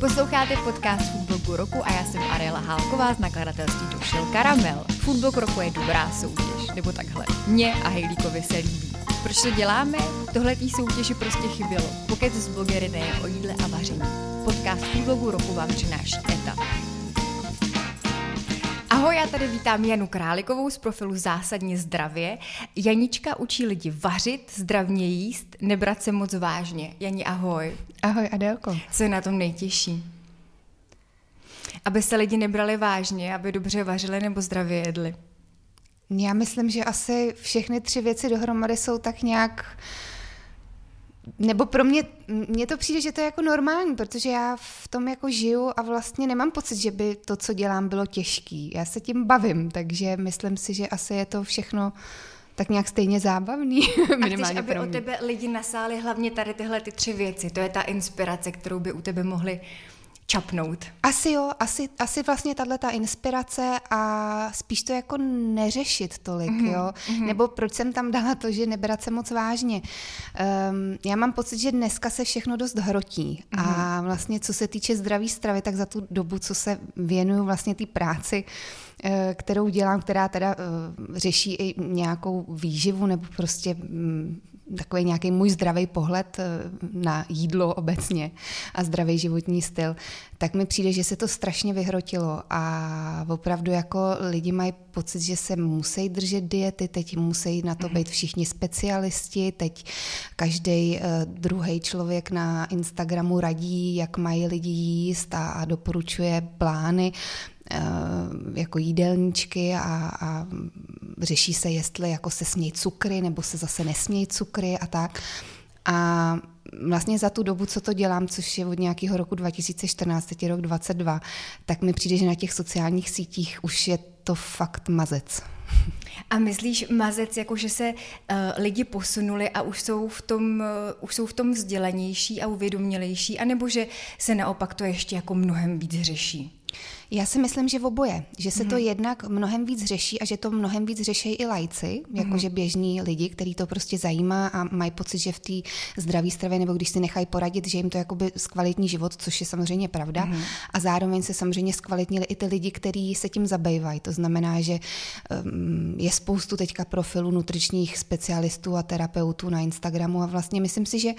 Posloucháte podcast Foodblogu roku a já jsem Ariela Hálková z nakladatelství Došel Karamel. Foodblog roku je dobrá soutěž, nebo takhle. Mně a Hejlíkovi se líbí. Proč to děláme? Tohle tý soutěži prostě chybělo. Pokud z blogery nejen o jídle a vaření. Podcast Foodblogu roku vám přináší ETA. Ahoj, já tady vítám Janu Králikovou z profilu Zásadně zdravě. Janička učí lidi vařit, zdravně jíst, nebrat se moc vážně. Jani, ahoj. Ahoj, Adélko. Co je na tom nejtěžší? Aby se lidi nebrali vážně, aby dobře vařili nebo zdravě jedli. Já myslím, že asi všechny tři věci dohromady jsou tak nějak nebo pro mě, mně to přijde, že to je jako normální, protože já v tom jako žiju a vlastně nemám pocit, že by to, co dělám, bylo těžký. Já se tím bavím, takže myslím si, že asi je to všechno tak nějak stejně zábavný. A chceš, aby pro mě. o tebe lidi nasáli hlavně tady tyhle ty tři věci. To je ta inspirace, kterou by u tebe mohli čapnout. Asi jo, asi, asi vlastně tahle ta inspirace a spíš to jako neřešit tolik, mm-hmm. jo. Mm-hmm. Nebo proč jsem tam dala to, že nebrat se moc vážně. Um, já mám pocit, že dneska se všechno dost hrotí mm-hmm. a vlastně co se týče zdraví stravy, tak za tu dobu, co se věnuju vlastně té práci, eh, kterou dělám, která teda uh, řeší i nějakou výživu nebo prostě um, takový nějaký můj zdravý pohled eh, na jídlo obecně a zdravý životní styl, tak mi přijde, že se to strašně vyhrotilo a opravdu jako lidi mají pocit, že se musí držet diety, teď musí na to být všichni specialisti, teď každý eh, druhý člověk na Instagramu radí, jak mají lidi jíst a, a doporučuje plány. Eh, jako jídelníčky a, a řeší se, jestli jako se smějí cukry nebo se zase nesmějí cukry a tak. A vlastně za tu dobu, co to dělám, což je od nějakého roku 2014, teď je rok 22, tak mi přijde, že na těch sociálních sítích už je to fakt mazec. A myslíš mazec, jako že se uh, lidi posunuli a už jsou, v tom, uh, už jsou v tom vzdělanější a uvědomělejší, anebo že se naopak to ještě jako mnohem víc řeší? Já si myslím, že v oboje, že se mm-hmm. to mhm. jednak mnohem víc řeší a že to mnohem víc řeší i lajci, jakože mm-hmm. běžní lidi, který to prostě zajímá a mají pocit, že v té zdraví stravě nebo když si nechají poradit, že jim to jakoby zkvalitní život, což je samozřejmě pravda. Mm-hmm. A zároveň se samozřejmě zkvalitnili i ty lidi, kteří se tím zabývají. To znamená, že um, je spoustu teďka profilů nutričních specialistů a terapeutů na Instagramu a vlastně myslím si, že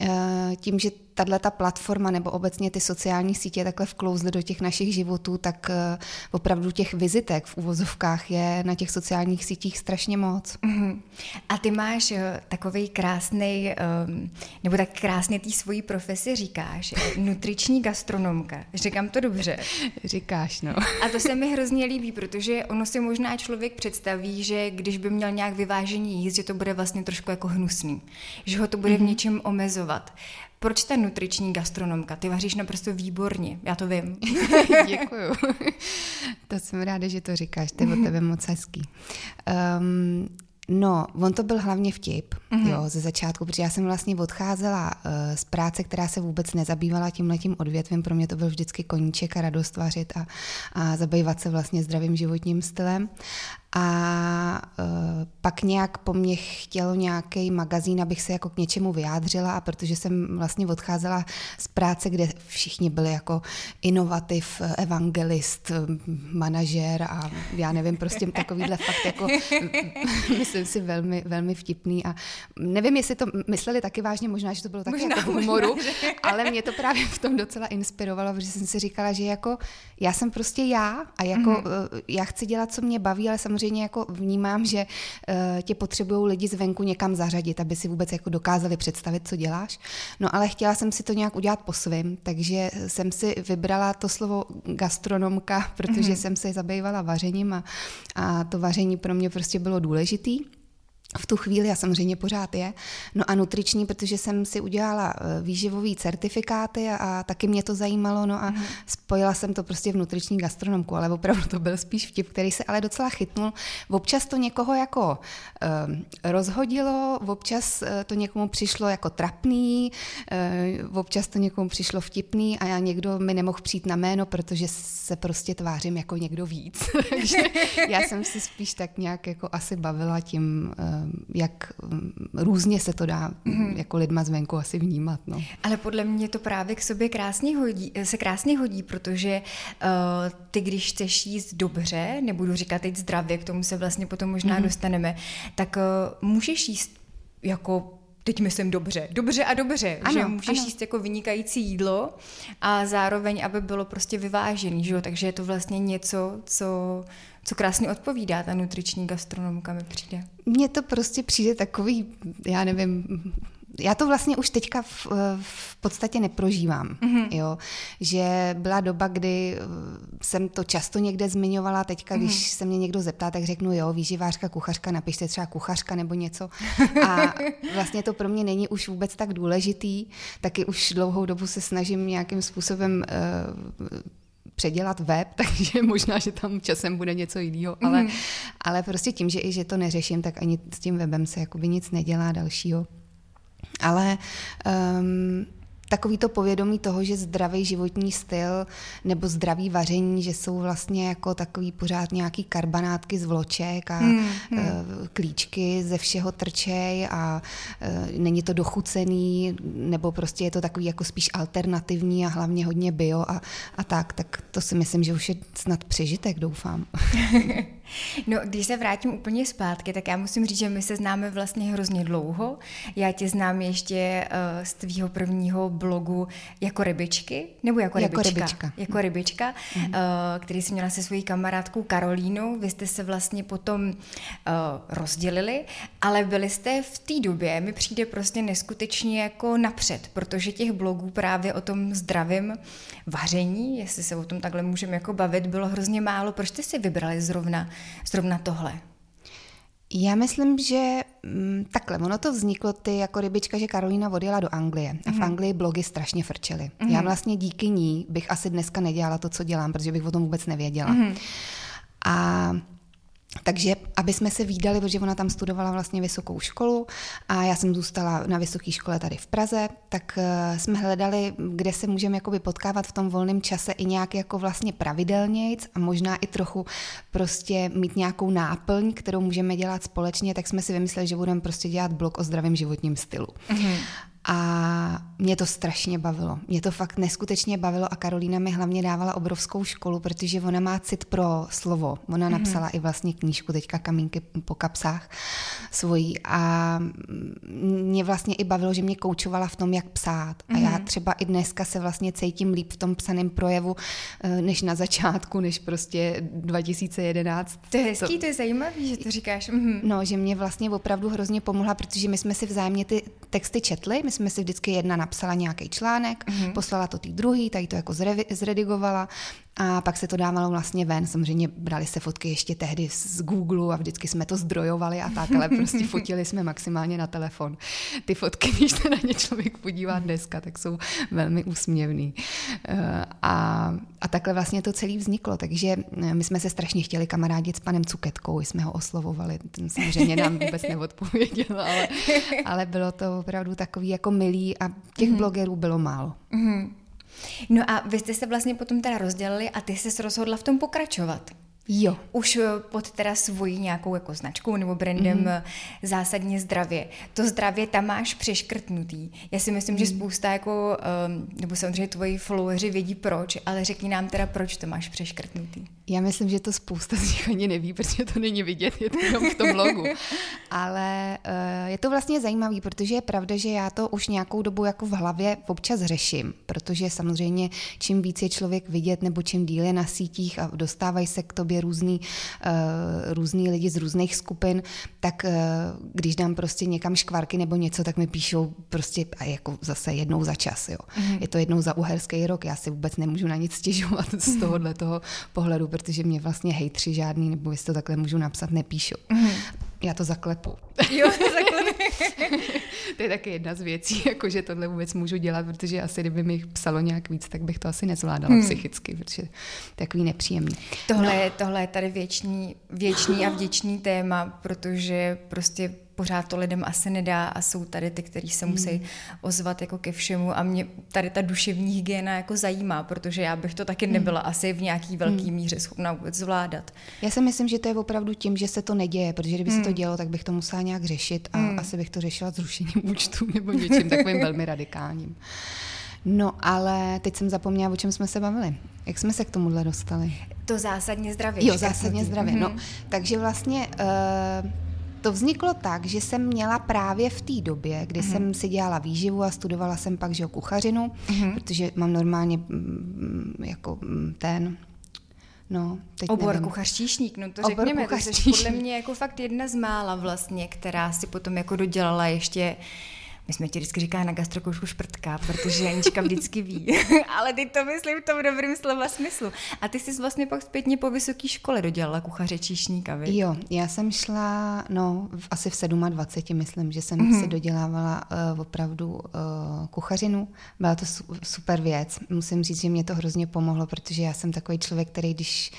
uh, tím, že tahle ta platforma nebo obecně ty sociální sítě takhle vklouzly do těch našich životů, tak uh, opravdu těch vizitek v uvozovkách je na těch sociálních sítích strašně moc. Mm-hmm. A ty máš uh, takový krásný, um, nebo tak krásně ty svojí profesi říkáš, nutriční gastronomka. Říkám to dobře. Říkáš, no. A to se mi hrozně líbí, protože ono si možná člověk představí, že když by měl nějak vyvážení jíst, že to bude vlastně trošku jako hnusný, že ho to bude mm-hmm. v mhm. něčem omezovat. Proč ta nutriční gastronomka? Ty vaříš naprosto výborně, já to vím. Děkuju. to jsem ráda, že to říkáš, to je od tebe moc hezký. Um, No, on to byl hlavně vtip, mm-hmm. jo, ze začátku, protože já jsem vlastně odcházela uh, z práce, která se vůbec nezabývala tím letím odvětvím. Pro mě to byl vždycky koníček a radost vařit a, a zabývat se vlastně zdravým životním stylem. A uh, pak nějak po mně chtělo nějaký magazín, abych se jako k něčemu vyjádřila a protože jsem vlastně odcházela z práce, kde všichni byli jako inovativ, evangelist, manažer a já nevím, prostě takovýhle fakt jako myslím si velmi, velmi vtipný a nevím, jestli to mysleli taky vážně, možná, že to bylo taky možná, jako v humoru, možná, že... ale mě to právě v tom docela inspirovalo, protože jsem si říkala, že jako já jsem prostě já a jako mm-hmm. já chci dělat, co mě baví, ale samozřejmě samozřejmě jako vnímám, že uh, tě potřebují lidi zvenku někam zařadit, aby si vůbec jako dokázali představit, co děláš. No ale chtěla jsem si to nějak udělat po svým, takže jsem si vybrala to slovo gastronomka, protože mm-hmm. jsem se zabývala vařením a, a to vaření pro mě prostě bylo důležitý v tu chvíli a samozřejmě pořád je. No a nutriční, protože jsem si udělala eh, výživový certifikáty a, a taky mě to zajímalo, no a mm. spojila jsem to prostě v nutriční gastronomku, ale opravdu to byl spíš vtip, který se ale docela chytnul. Občas to někoho jako um, rozhodilo, občas eh, to někomu přišlo jako trapný, um, občas to někomu přišlo vtipný a já někdo mi nemohl přijít na jméno, protože se prostě tvářím jako někdo víc. Takže já jsem si spíš tak nějak jako asi bavila tím jak mm, různě se to dá mm. jako lidma zvenku asi vnímat. No. Ale podle mě to právě k sobě krásně hodí, se krásně hodí, protože uh, ty, když chceš jíst dobře, nebudu říkat teď zdravě, k tomu se vlastně potom možná mm. dostaneme, tak uh, můžeš jíst jako teď myslím dobře, dobře a dobře, ano, že můžeš ano. jíst jako vynikající jídlo a zároveň, aby bylo prostě vyvážený, že jo? takže je to vlastně něco, co, co krásně odpovídá ta nutriční gastronomka mi přijde. Mně to prostě přijde takový, já nevím, já to vlastně už teďka v, v podstatě neprožívám, mm-hmm. jo, že byla doba, kdy eh, jsem to často někde zmiňovala, teďka, mm-hmm. když se mě někdo zeptá, tak řeknu, jo, výživářka, kuchařka, napište třeba kuchařka nebo něco a vlastně to pro mě není už vůbec tak důležitý, taky už dlouhou dobu se snažím nějakým způsobem uh, předělat web, takže možná, že tam časem bude něco jiného, ale, mm. ale prostě tím, že i že to neřeším, tak ani s tím webem se jakoby nic nedělá dalšího. Ale um, takový to povědomí toho, že zdravý životní styl nebo zdravý vaření, že jsou vlastně jako takový pořád nějaký karbanátky z vloček a hmm, hmm. klíčky ze všeho trčej a uh, není to dochucený, nebo prostě je to takový jako spíš alternativní a hlavně hodně bio a, a tak, tak to si myslím, že už je snad přežitek, doufám. No, když se vrátím úplně zpátky, tak já musím říct, že my se známe vlastně hrozně dlouho. Já tě znám ještě uh, z tvýho prvního blogu jako rybičky, nebo jako, jako rybička? rybička. Jako rybička, mm. uh, který jsi měla se svojí kamarádkou Karolínou. Vy jste se vlastně potom uh, rozdělili, ale byli jste v té době, mi přijde prostě neskutečně jako napřed, protože těch blogů právě o tom zdravém vaření, jestli se o tom takhle můžeme jako bavit, bylo hrozně málo. Proč jste si vybrali zrovna zrovna tohle? Já myslím, že m, mm, takhle, ono to vzniklo ty jako rybička, že Karolína odjela do Anglie a v mm. Anglii blogy strašně frčely. Mm. Já mhm. vlastně díky ní bych asi dneska nedělala to, co dělám, protože bych o tom vůbec nevěděla. Mm. A takže, aby jsme se výdali, protože ona tam studovala vlastně vysokou školu a já jsem zůstala na vysoké škole tady v Praze, tak uh, jsme hledali, kde se můžeme jakoby potkávat v tom volném čase i nějak jako vlastně pravidelnějc a možná i trochu prostě mít nějakou náplň, kterou můžeme dělat společně, tak jsme si vymysleli, že budeme prostě dělat blog o zdravém životním stylu. Mm-hmm. A mě to strašně bavilo. Mě to fakt neskutečně bavilo a Karolína mi hlavně dávala obrovskou školu, protože ona má cit pro slovo. Ona mm-hmm. napsala i vlastně knížku teďka Kamínky po kapsách svojí a mě vlastně i bavilo, že mě koučovala v tom, jak psát. Mm-hmm. A já mhm. třeba i dneska se vlastně cítím líp v tom psaném projevu, eh, než na začátku, než prostě 2011. To je hezký, to, to je zajímavý, že to říkáš. Mm-hmm. No, že mě vlastně opravdu hrozně pomohla, protože my jsme si vzájemně ty texty četli, my jsme si vždycky jedna napsala nějaký článek, mm-hmm. poslala to tý druhý, tady to jako zredigovala a pak se to dávalo vlastně ven. Samozřejmě brali se fotky ještě tehdy z Google a vždycky jsme to zdrojovali a tak, ale prostě fotili jsme maximálně na telefon. Ty fotky, když se na ně člověk podívá dneska, tak jsou velmi úsměvný. Eh, a, a takhle vlastně to celé vzniklo, takže eh, my jsme se strašně chtěli kamarádit s panem Cuketkou, jsme ho oslovovali, ten samozřejmě nám vůbec neodpověděl, ale, ale bylo to opravdu takový jako milý a těch mm-hmm. blogerů bylo málo. Mm-hmm. No a vy jste se vlastně potom teda rozdělili a ty jsi rozhodla v tom pokračovat. Jo. Už eh, pod teda svojí nějakou jako značkou nebo brandem mm. zásadně zdravě. To zdravě tam máš přeškrtnutý. Já si myslím, mm. že mhm. spousta jako, um, nebo samozřejmě tvoji followeri vědí proč, ale řekni nám teda, proč to máš přeškrtnutý. Já myslím, že to spousta z nich ani neví, protože to není vidět, je to jenom v tom logu. Ale uh, je to vlastně zajímavý, protože je pravda, že já to už nějakou dobu jako v hlavě občas řeším, protože samozřejmě čím víc je člověk vidět nebo čím díl je na sítích a dostávají se k tobě různý, uh, různý lidi z různých skupin, tak uh, když dám prostě někam škvarky nebo něco, tak mi píšou prostě a jako zase jednou za čas. Jo. Mm-hmm. Je to jednou za uherský rok, já si vůbec nemůžu na nic stěžovat z tohohle toho pohledu, protože mě vlastně hejtři žádný, nebo jestli to takhle můžu napsat, nepíšou. Mm-hmm. Já to zaklepu. Jo, zaklepu. to je taky jedna z věcí, jako že tohle vůbec můžu dělat, protože asi kdyby mi psalo nějak víc, tak bych to asi nezvládala hmm. psychicky, protože takový nepříjemný. Tohle, no. je, tohle je tady věčný, věčný a vděčný téma, protože prostě pořád to lidem asi nedá a jsou tady ty, kteří se musí hmm. ozvat jako ke všemu a mě tady ta duševní hygiena jako zajímá, protože já bych to taky hmm. nebyla hmm. asi v nějaký velký hmm. míře schopna vůbec zvládat. Já si myslím, že to je opravdu tím, že se to neděje, protože kdyby hmm. se to hmm. dělo, tak bych to musela nějak řešit a hmm. asi bych to řešila zrušením účtu nebo něčím takovým velmi radikálním. No ale teď jsem zapomněla, o čem jsme se bavili. Jak jsme se k tomuhle dostali? To zásadně zdravě. Jo, zásadně zdravě. Mm-hmm. No, takže vlastně uh, to vzniklo tak, že jsem měla právě v té době, kdy mm-hmm. jsem si dělala výživu a studovala jsem pak že kuchařinu, mm-hmm. protože mám normálně mm, jako mm, ten No, teď Obor nevím. kuchařčíšník, no to Obor řekněme, to jsi podle mě jako fakt jedna z mála vlastně, která si potom jako dodělala ještě my jsme ti vždycky říkali na gastrokoušku šprtka, protože Janička vždycky ví. Ale ty to myslím v tom dobrým slova smyslu. A ty jsi vlastně pak zpětně po vysoké škole dodělala kuchaře číšníka, vy? Jo, já jsem šla, no, asi v 27, myslím, že jsem mm-hmm. si dodělávala uh, opravdu uh, kuchařinu. Byla to su- super věc. Musím říct, že mě to hrozně pomohlo, protože já jsem takový člověk, který když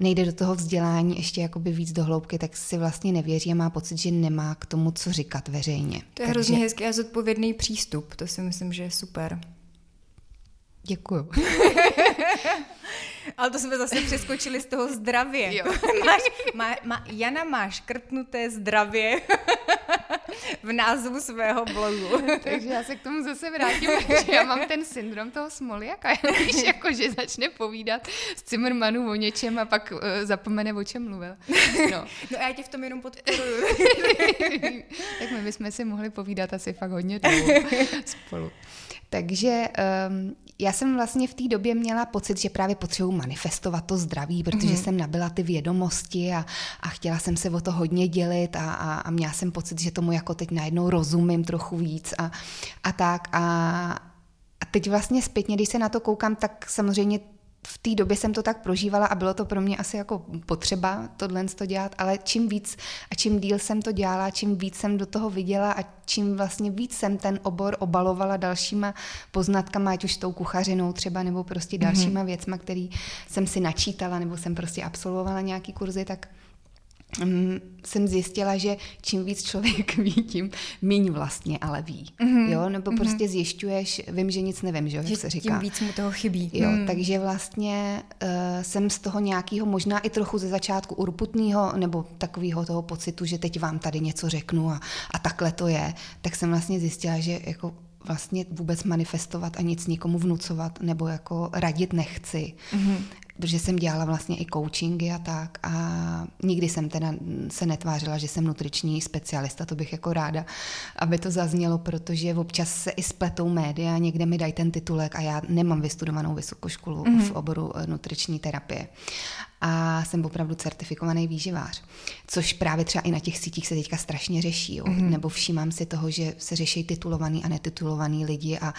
nejde do toho vzdělání ještě jakoby víc do hloubky, tak si vlastně nevěří a má pocit, že nemá k tomu, co říkat veřejně. To je Takže... hrozně hezký a zodpovědný přístup, to si myslím, že je super. Děkuju. Ale to jsme zase přeskočili z toho zdravě. Jo. máš, má, má, Jana má škrtnuté zdravě v názvu svého blogu. Takže já se k tomu zase vrátím, že já mám ten syndrom toho smoliaka, víš, jako že začne povídat z Cimrmanu o něčem a pak uh, zapomene, o čem mluvil. No. no a já tě v tom jenom podporuju. tak my bychom si mohli povídat asi fakt hodně dlouho spolu. Takže um, já jsem vlastně v té době měla pocit, že právě potřebuji manifestovat to zdraví, protože mm-hmm. jsem nabila ty vědomosti a, a chtěla jsem se o to hodně dělit a, a, a měla jsem pocit, že tomu jako teď najednou rozumím trochu víc a, a tak. A, a teď vlastně zpětně, když se na to koukám, tak samozřejmě v té době jsem to tak prožívala a bylo to pro mě asi jako potřeba tohle to dělat, ale čím víc a čím díl jsem to dělala, čím víc jsem do toho viděla a čím vlastně víc jsem ten obor obalovala dalšíma poznatkama, ať už tou kuchařinou třeba, nebo prostě dalšíma mm-hmm. věcma, který jsem si načítala, nebo jsem prostě absolvovala nějaký kurzy, tak jsem zjistila, že čím víc člověk ví, tím míň vlastně ale ví. Mm-hmm. Jo, nebo mm-hmm. prostě zjišťuješ, vím, že nic nevím, že jak se říká. Tím víc mu toho chybí. Jo, mm. takže vlastně uh, jsem z toho nějakého možná i trochu ze začátku urputného nebo takového toho pocitu, že teď vám tady něco řeknu a, a takhle to je, tak jsem vlastně zjistila, že jako vlastně vůbec manifestovat a nic nikomu vnucovat nebo jako radit nechci. Mm-hmm protože jsem dělala vlastně i coachingy a tak a nikdy jsem teda se netvářila, že jsem nutriční specialista, to bych jako ráda, aby to zaznělo, protože občas se i spletou média, někde mi dají ten titulek a já nemám vystudovanou vysokou školu mm-hmm. v oboru eh, nutriční terapie a jsem opravdu certifikovaný výživář. Což právě třeba i na těch sítích se teďka strašně řeší. Jo? Mm-hmm. Nebo všímám si toho, že se řeší titulovaný a netitulovaný lidi a,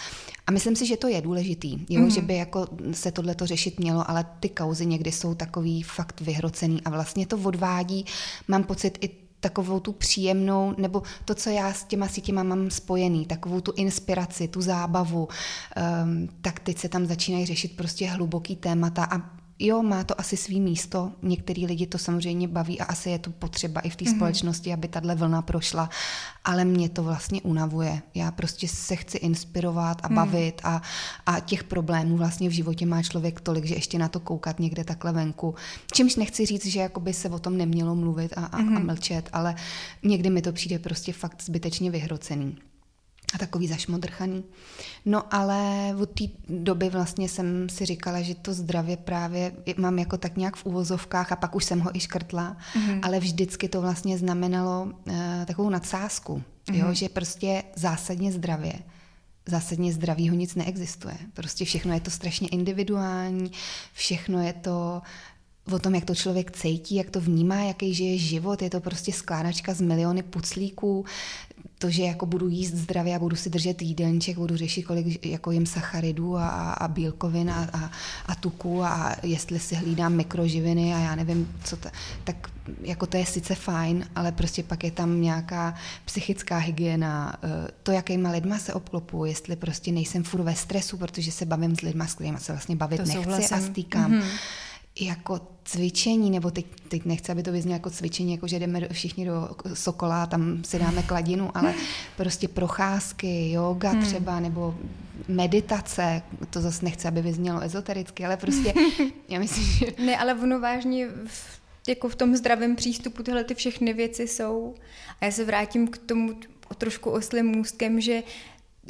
a myslím si, že to je důležitý, jo? Mm-hmm. že by jako se tohleto řešit mělo, ale ty kauzy někdy jsou takový fakt vyhrocený a vlastně to odvádí, mám pocit i takovou tu příjemnou, nebo to, co já s těma sítěma mám spojený, takovou tu inspiraci, tu zábavu, um, tak teď se tam začínají řešit prostě hluboký témata a jo, má to asi svý místo, některý lidi to samozřejmě baví a asi je to potřeba i v té mm-hmm. společnosti, aby tahle vlna prošla, ale mě to vlastně unavuje. Já prostě se chci inspirovat a mhm. bavit mm. a, a těch problémů vlastně v životě má člověk tolik, že ještě na to koukat někde takhle venku. Čímž nechci říct, že jakoby se o tom nemělo mluvit a, a, mm. a mhm. mlčet, ale někdy mi to přijde prostě fakt zbytečně vyhrocený a takový zašmodrchaný. No ale od té doby vlastně jsem si říkala, že to zdravě právě mám jako tak nějak v uvozovkách a pak už jsem ho i škrtla, mm-hmm. ale vždycky to vlastně znamenalo uh, takovou nadsázku, mm-hmm. jo, že prostě zásadně zdravě zásadně zdravýho nic neexistuje. Prostě všechno je to strašně individuální, všechno je to o tom, jak to člověk cítí, jak to vnímá, jaký žije život. Je to prostě skládačka z miliony puclíků to, že jako budu jíst zdravě a budu si držet jídelníček, budu řešit, kolik jako jim sacharidů a, a bílkovin a, a, a tuku a jestli si hlídám mikroživiny a já nevím, co to, tak jako to je sice fajn, ale prostě pak je tam nějaká psychická hygiena, eh, to, jakýma lidma se obklopu, jestli prostě nejsem furt ve stresu, protože se bavím s lidma, s kterými se vlastně bavit to nechci souhlasím. a stýkám. Mm-hmm jako cvičení, nebo teď, teď nechci, aby to vyznělo jako cvičení, jako že jdeme všichni do Sokola a tam si dáme kladinu, ale prostě procházky, yoga hmm. třeba, nebo meditace, to zase nechci, aby vyznělo ezotericky, ale prostě já myslím, že... Ne, ale ono vážně v, jako v tom zdravém přístupu tyhle ty všechny věci jsou. A já se vrátím k tomu trošku oslým můstkem, že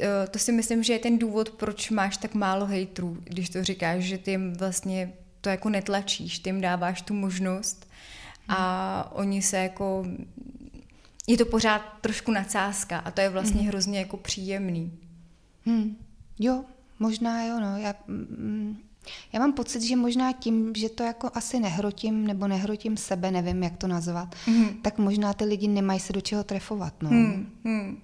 eh, to si myslím, že je ten důvod, proč máš tak málo hejtrů, když to říkáš, že ty jim vlastně to jako netlačíš, ty jim dáváš tu možnost a hmm. oni se jako je to pořád trošku nadsázka a to je vlastně hmm. hrozně jako příjemný. Hmm. Jo, možná jo, no. Já, mm, já mám pocit, že možná tím, že to jako asi nehrotím, nebo nehrotím sebe, nevím, jak to nazvat, hmm. tak možná ty lidi nemají se do čeho trefovat, no. Hmm. Hmm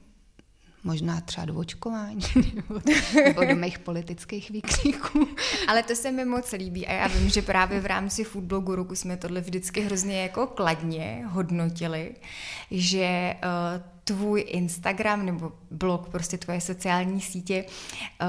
možná třeba do očkování nebo, do mých politických výkřiků. Ale to se mi moc líbí a já vím, že právě v rámci Foodblogu roku jsme tohle vždycky hrozně jako kladně hodnotili, že uh, tvůj Instagram nebo blog, prostě tvoje sociální sítě, uh,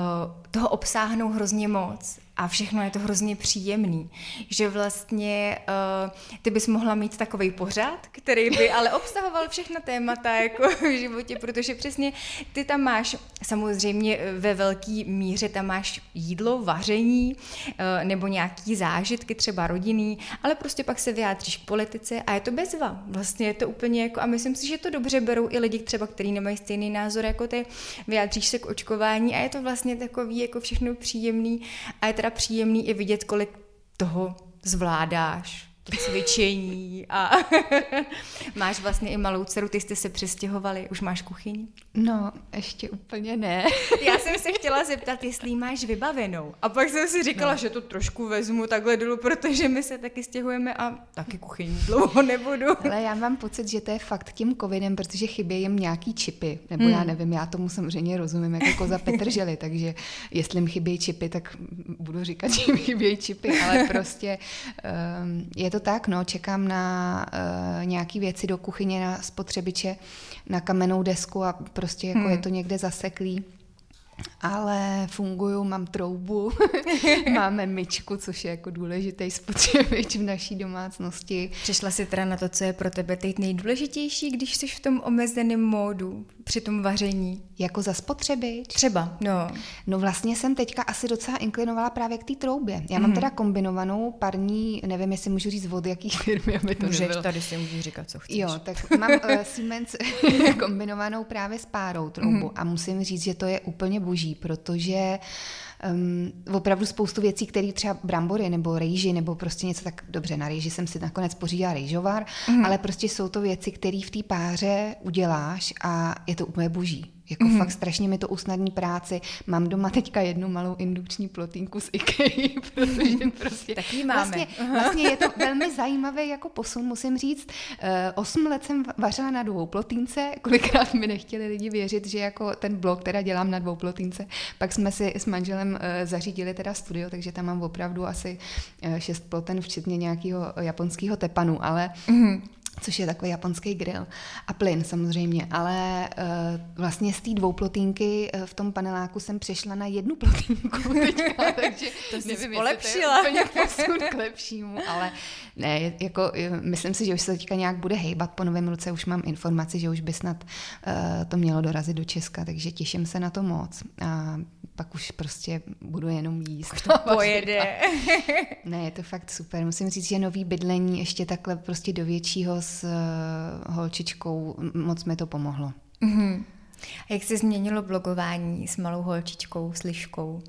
toho obsáhnou hrozně moc a všechno je to hrozně příjemný. Že vlastně uh, ty bys mohla mít takový pořad, který by ale obsahoval všechna témata jako v životě, protože přesně ty tam máš, samozřejmě eh, ve velké míře tam máš jídlo, vaření uh, nebo nějaký zážitky, třeba rodinný, ale prostě pak se vyjádříš k politice a je to bezva. Vlastně je to úplně jako, a myslím si, že to dobře berou i lidi třeba, kteří nemají stejný názor jako ty, vyjádříš se k očkování a je to vlastně takový jako všechno příjemný a je teda příjemný i vidět, kolik toho zvládáš, to cvičení a máš vlastně i malou dceru, ty jste se přestěhovali, už máš kuchyň? No, ještě úplně ne. Já jsem se chtěla zeptat, jestli máš vybavenou. A pak jsem si říkala, no. že to trošku vezmu takhle dolů, protože my se taky stěhujeme a taky kuchyň dlouho nebudu. Ale já mám pocit, že to je fakt tím covidem, protože chybějí jim nějaký čipy, nebo hmm. já nevím, já tomu samozřejmě rozumím jako koza Petrželi, takže jestli jim chybějí čipy, tak budu říkat, že jim chybějí čipy, ale prostě um, je to tak, no, čekám na uh, nějaký věci do kuchyně, na spotřebiče, na kamennou desku a prostě jako hmm. je to někde zaseklý ale funguju, mám troubu, máme myčku, což je jako důležitý spotřebič v naší domácnosti. Přišla si teda na to, co je pro tebe teď nejdůležitější, když jsi v tom omezeném módu při tom vaření? Jako za spotřebič? Třeba, no. No vlastně jsem teďka asi docela inklinovala právě k té troubě. Já mám mm. teda kombinovanou parní, nevím, jestli můžu říct od jakých firmy, aby to Můžeš, nebylo. tady si můžu říkat, co chceš. Jo, tak mám uh, Siemens kombinovanou právě s párou troubu mm. a musím říct, že to je úplně boží, protože um, opravdu spoustu věcí, které třeba brambory nebo rejži nebo prostě něco tak dobře, na rejži jsem si nakonec pořídila rejžovar, mm. ale prostě jsou to věci, které v té páře uděláš a je to úplně boží. Jako mm-hmm. fakt strašně mi to usnadní práci. Mám doma teďka jednu malou indukční plotínku z IKEA, protože prostě... Taky máme. Vlastně, vlastně je to velmi zajímavý jako posun, musím říct. Eh, osm let jsem vařila na dvou plotínce, kolikrát mi nechtěli lidi věřit, že jako ten blog teda dělám na dvou plotínce. Pak jsme si s manželem eh, zařídili teda studio, takže tam mám opravdu asi eh, šest ploten, včetně nějakého japonského tepanu, ale... Mm-hmm což je takový japonský grill a plyn samozřejmě, ale uh, vlastně z té dvouplotínky uh, v tom paneláku jsem přešla na jednu plotínku teďka, takže to jsi nevím, polepšila. To je posun k lepšímu, ale ne, jako myslím si, že už se teďka nějak bude hejbat po novém roce, už mám informaci, že už by snad uh, to mělo dorazit do Česka, takže těším se na to moc a pak už prostě budu jenom jíst. To pojede. ne, je to fakt super. Musím říct, že nový bydlení ještě takhle prostě do většího s uh, holčičkou, moc mi to pomohlo. Mm-hmm. A jak se změnilo blogování s malou holčičkou, s liškou?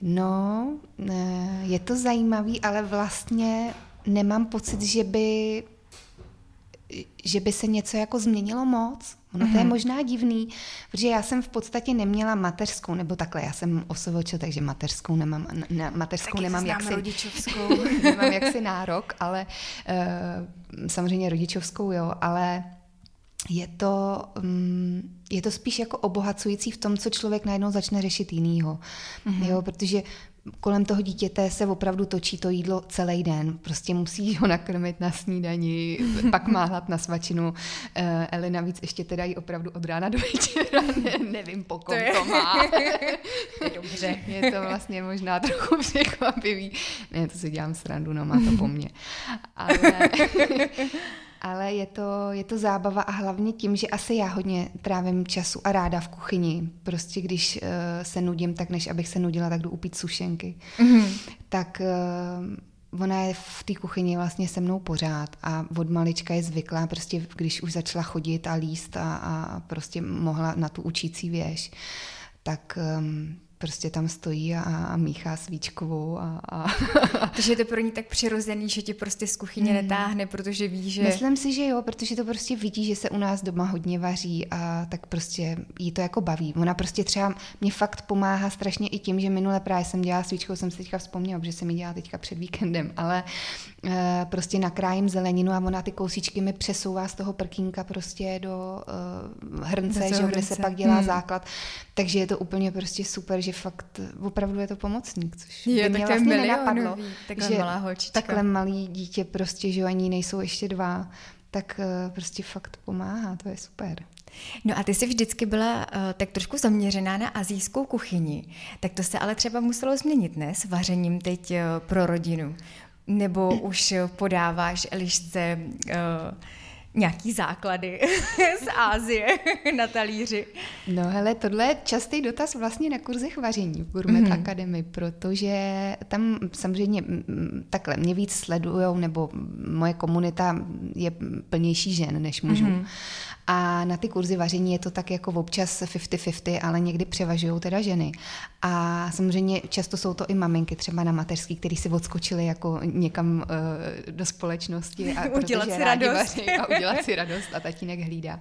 No, eh, je to zajímavý, ale vlastně nemám pocit, že by že by se něco jako změnilo moc. Ono mm-hmm. to je mhm. možná divný, protože já jsem v podstatě neměla mateřskou, nebo takhle, já jsem osovočil, takže mateřskou nemám, na, mateřskou Taky nemám jaksi, rodičovskou. nemám jaksi nárok, ale uh, samozřejmě rodičovskou, jo, ale je to, um, je to spíš jako obohacující v tom, co člověk najednou začne řešit jinýho. Mm-hmm. Jo, protože kolem toho dítěte se opravdu točí to jídlo celý den. Prostě musí ho nakrmit na snídani, pak má hlad na svačinu. Eh, Eli navíc ještě teda jí opravdu od rána do večera, ne, nevím po kom to, je. to má. je dobře. Je to vlastně možná trochu překvapivý. Ne, to si dělám srandu, no má to po mně. Ale ale je to, je to zábava a hlavně tím, že asi já hodně trávím času a ráda v kuchyni. Prostě když uh, se nudím, tak než abych se nudila, tak jdu upít sušenky. Mm-hmm. Tak uh, ona je v té kuchyni vlastně se mnou pořád a od malička je zvyklá, prostě když už začala chodit a líst a, a prostě mohla na tu učící věž, tak um, prostě tam stojí a, a míchá svíčkovou. A, a Takže je to pro ní tak přirozený, že tě prostě z kuchyně mm. netáhne, protože ví, že... Myslím si, že jo, protože to prostě vidí, že se u nás doma hodně vaří a tak prostě jí to jako baví. Ona prostě třeba mě fakt pomáhá strašně i tím, že minule právě jsem dělala svíčkou, jsem si teďka vzpomněla, že jsem ji dělala teďka před víkendem, ale e, prostě nakrájím zeleninu a ona ty kousíčky mi přesouvá z toho prkínka prostě do e, hrnce, že, kde se pak dělá hmm. základ. Takže je to úplně prostě super, že fakt opravdu je to pomocník, což je, by mě vlastně nenapadlo, že malá holčička. takhle malý dítě prostě, že ani nejsou ještě dva, tak uh, prostě fakt pomáhá, to je super. No a ty jsi vždycky byla uh, tak trošku zaměřená na azijskou kuchyni, tak to se ale třeba muselo změnit, ne, s vařením teď uh, pro rodinu. Nebo už podáváš Elišce uh, nějaký základy z Ázie na talíři? No hele, tohle je častý dotaz vlastně na kurzech vaření v Gourmet mm-hmm. Academy, protože tam samozřejmě takhle mě víc sledujou, nebo moje komunita je plnější žen než mužů. Mm-hmm. A na ty kurzy vaření je to tak jako občas 50-50, ale někdy převažují teda ženy. A samozřejmě často jsou to i maminky třeba na mateřský, který si odskočili jako někam uh, do společnosti a udělat si radost. a udělat si radost a tatínek hlídá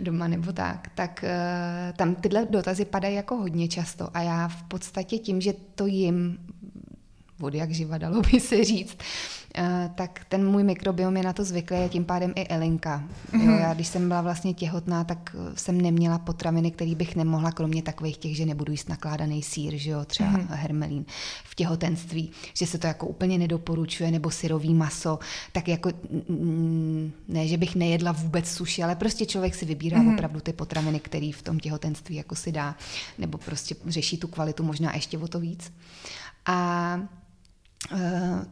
doma nebo tak. Tak uh, tam tyhle dotazy padají jako hodně často a já v podstatě tím, že to jim od jak živa dalo by se říct, Eh, tak ten můj mikrobiom je na to zvyklý a tím pádem i Elinka. Jo, mhm. já když jsem byla vlastně těhotná, tak eh, jsem neměla potraviny, které bych nemohla, kromě takových těch, že nebudu jíst nakládaný sír, že jo, třeba mm. hermelín v těhotenství, že se to jako úplně nedoporučuje, nebo syrový maso, tak jako ne, že bych nejedla vůbec suši, ale prostě člověk si vybírá mm. opravdu ty potraviny, které v tom těhotenství jako si dá, nebo prostě řeší tu kvalitu možná ještě o to víc. A Uh,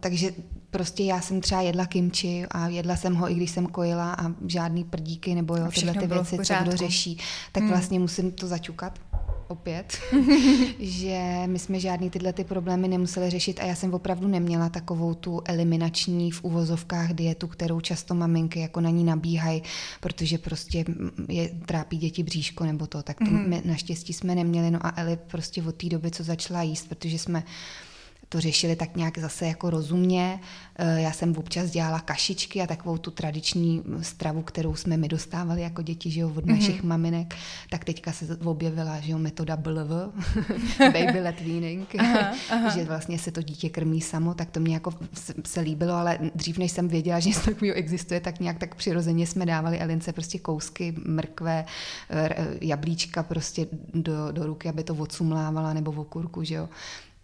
takže prostě já jsem třeba jedla kimči a jedla jsem ho, i když jsem kojila a žádný prdíky nebo jo, tyhle ty věci, co kdo řeší, tak hmm. vlastně musím to začukat opět, že my jsme žádný tyhle ty problémy nemuseli řešit a já jsem opravdu neměla takovou tu eliminační v uvozovkách dietu, kterou často maminky jako na ní nabíhají, protože prostě je, trápí děti bříško nebo to, tak to mm-hmm. my naštěstí jsme neměli, no a Eli prostě od té doby, co začala jíst, protože jsme to řešili tak nějak zase jako rozumně. Eh, já jsem občas dělala kašičky a takovou tu tradiční stravu, kterou jsme my dostávali jako děti, že jo, od našich mm-hmm. maminek, tak teďka se objevila, že jo, metoda BLV, baby let weaning, aha, aha. že vlastně se to dítě krmí samo, tak to mě jako se líbilo, ale dřív než jsem věděla, že něco takového existuje, tak nějak tak přirozeně jsme dávali Elince prostě kousky, mrkve, jablíčka prostě do, do ruky, aby to odsumlávala, nebo v okurku, že jo.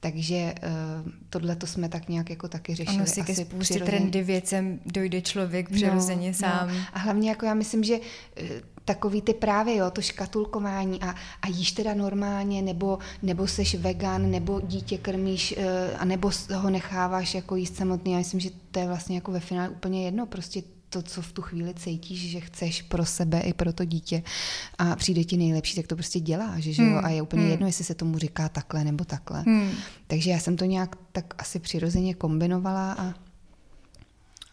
Takže uh, tohle to jsme tak nějak jako taky řešili. Ono si ke spoustě trendy věcem dojde člověk no, přirozeně no, sám. No. A hlavně jako já myslím, že uh, takový ty právě, jo, to škatulkování a, a jíš teda normálně, nebo, nebo seš vegan, nebo dítě krmíš, uh, a nebo ho necháváš jako jíst samotný. Já myslím, že to je vlastně jako ve finále úplně jedno, prostě to, co v tu chvíli cítíš, že chceš pro sebe i pro to dítě a přijde ti nejlepší, tak to prostě děláš, že hmm. jo? A je úplně hmm. jedno, jestli se tomu říká takhle nebo takhle. Hmm. Takže já jsem to nějak tak asi přirozeně kombinovala a,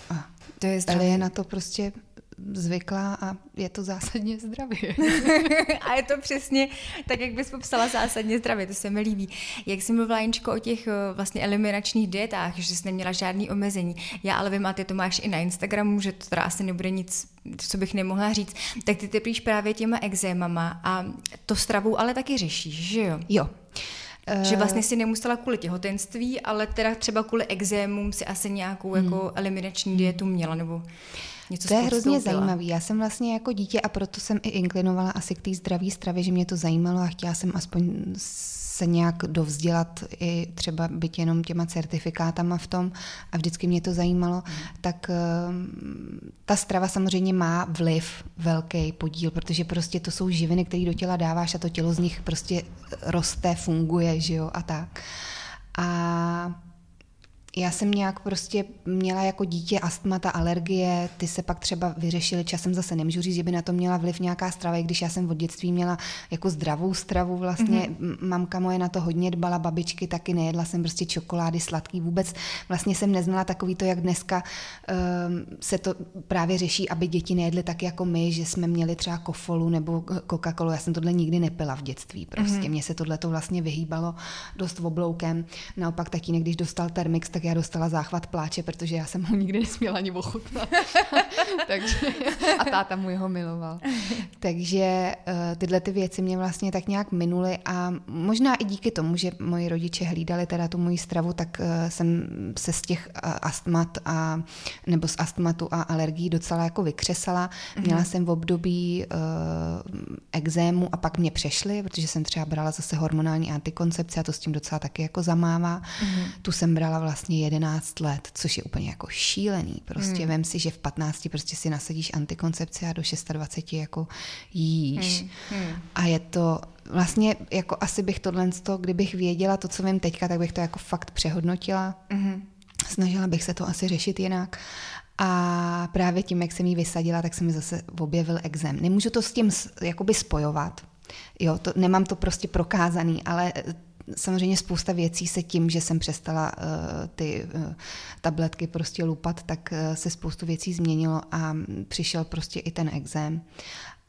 a to je je na to prostě zvyklá a je to zásadně zdravě. a je to přesně tak, jak bys popsala zásadně zdravě, to se mi líbí. Jak jsi mluvila, Jeničko, o těch eh, vlastně eliminačních dietách, že jsi neměla žádný omezení. Já ale vím, a ty to máš i na Instagramu, že to teda asi nebude nic, co bych nemohla říct. Tak ty typíš právě těma exémama a to stravou ale taky řešíš, že jo? Jo. Že eh, vlastně si nemusela kvůli těhotenství, ale teda třeba kvůli exémům si asi nějakou hmm. jako eliminační dietu měla, nebo něco To je hrozně zajímavé. Já jsem vlastně jako dítě a proto jsem i inklinovala asi k té zdravé stravě, že mě to zajímalo a chtěla jsem aspoň se nějak dovzdělat i třeba být jenom těma certifikátama v tom a vždycky mě to zajímalo, mm. tak uh, ta strava samozřejmě má vliv, velký podíl, protože prostě to jsou živiny, které do těla dáváš a to tělo z nich prostě roste, funguje, že jo, a tak. A já jsem nějak prostě měla jako dítě astmata, alergie, ty se pak třeba vyřešily časem zase. Nemůžu říct, že by na to měla vliv nějaká strava, i když já jsem od dětství měla jako zdravou stravu vlastně. Mm-hmm. Mamka moje na to hodně dbala, babičky taky nejedla jsem prostě čokolády, sladký vůbec. Vlastně jsem neznala takový to, jak dneska um, se to právě řeší, aby děti nejedly tak jako my, že jsme měli třeba kofolu nebo Coca-Colu. Já jsem tohle nikdy nepila v dětství prostě. Mm-hmm. Mně se tohle to vlastně vyhýbalo dost obloukem. Naopak tatínek, když dostal termix, tak já dostala záchvat pláče, protože já jsem ho nikdy nesměla ani ochutnat. Takže, a táta mu jeho miloval. Takže uh, tyhle ty věci mě vlastně tak nějak minuly a možná i díky tomu, že moji rodiče hlídali teda tu moji stravu, tak uh, jsem se z těch uh, astmat a nebo z astmatu a alergií docela jako vykřesala. Mm-hmm. Měla jsem v období uh, exému a pak mě přešly, protože jsem třeba brala zase hormonální antikoncepci a to s tím docela taky jako zamává. Mm-hmm. Tu jsem brala vlastně 11 let, což je úplně jako šílený. Prostě hmm. vem si, že v 15 prostě si nasadíš antikoncepci a do 26 jako jíš. Hmm. Hmm. A je to vlastně jako asi bych tohle, kdybych věděla to, co vím teďka, tak bych to jako fakt přehodnotila. Hmm. Snažila bych se to asi řešit jinak. A právě tím, jak jsem ji vysadila, tak se mi zase objevil exém. Nemůžu to s tím jakoby spojovat, Jo, to, nemám to prostě prokázaný, ale samozřejmě spousta věcí se tím, že jsem přestala uh, ty uh, tabletky prostě lupat, tak uh, se spoustu věcí změnilo a přišel prostě i ten exém.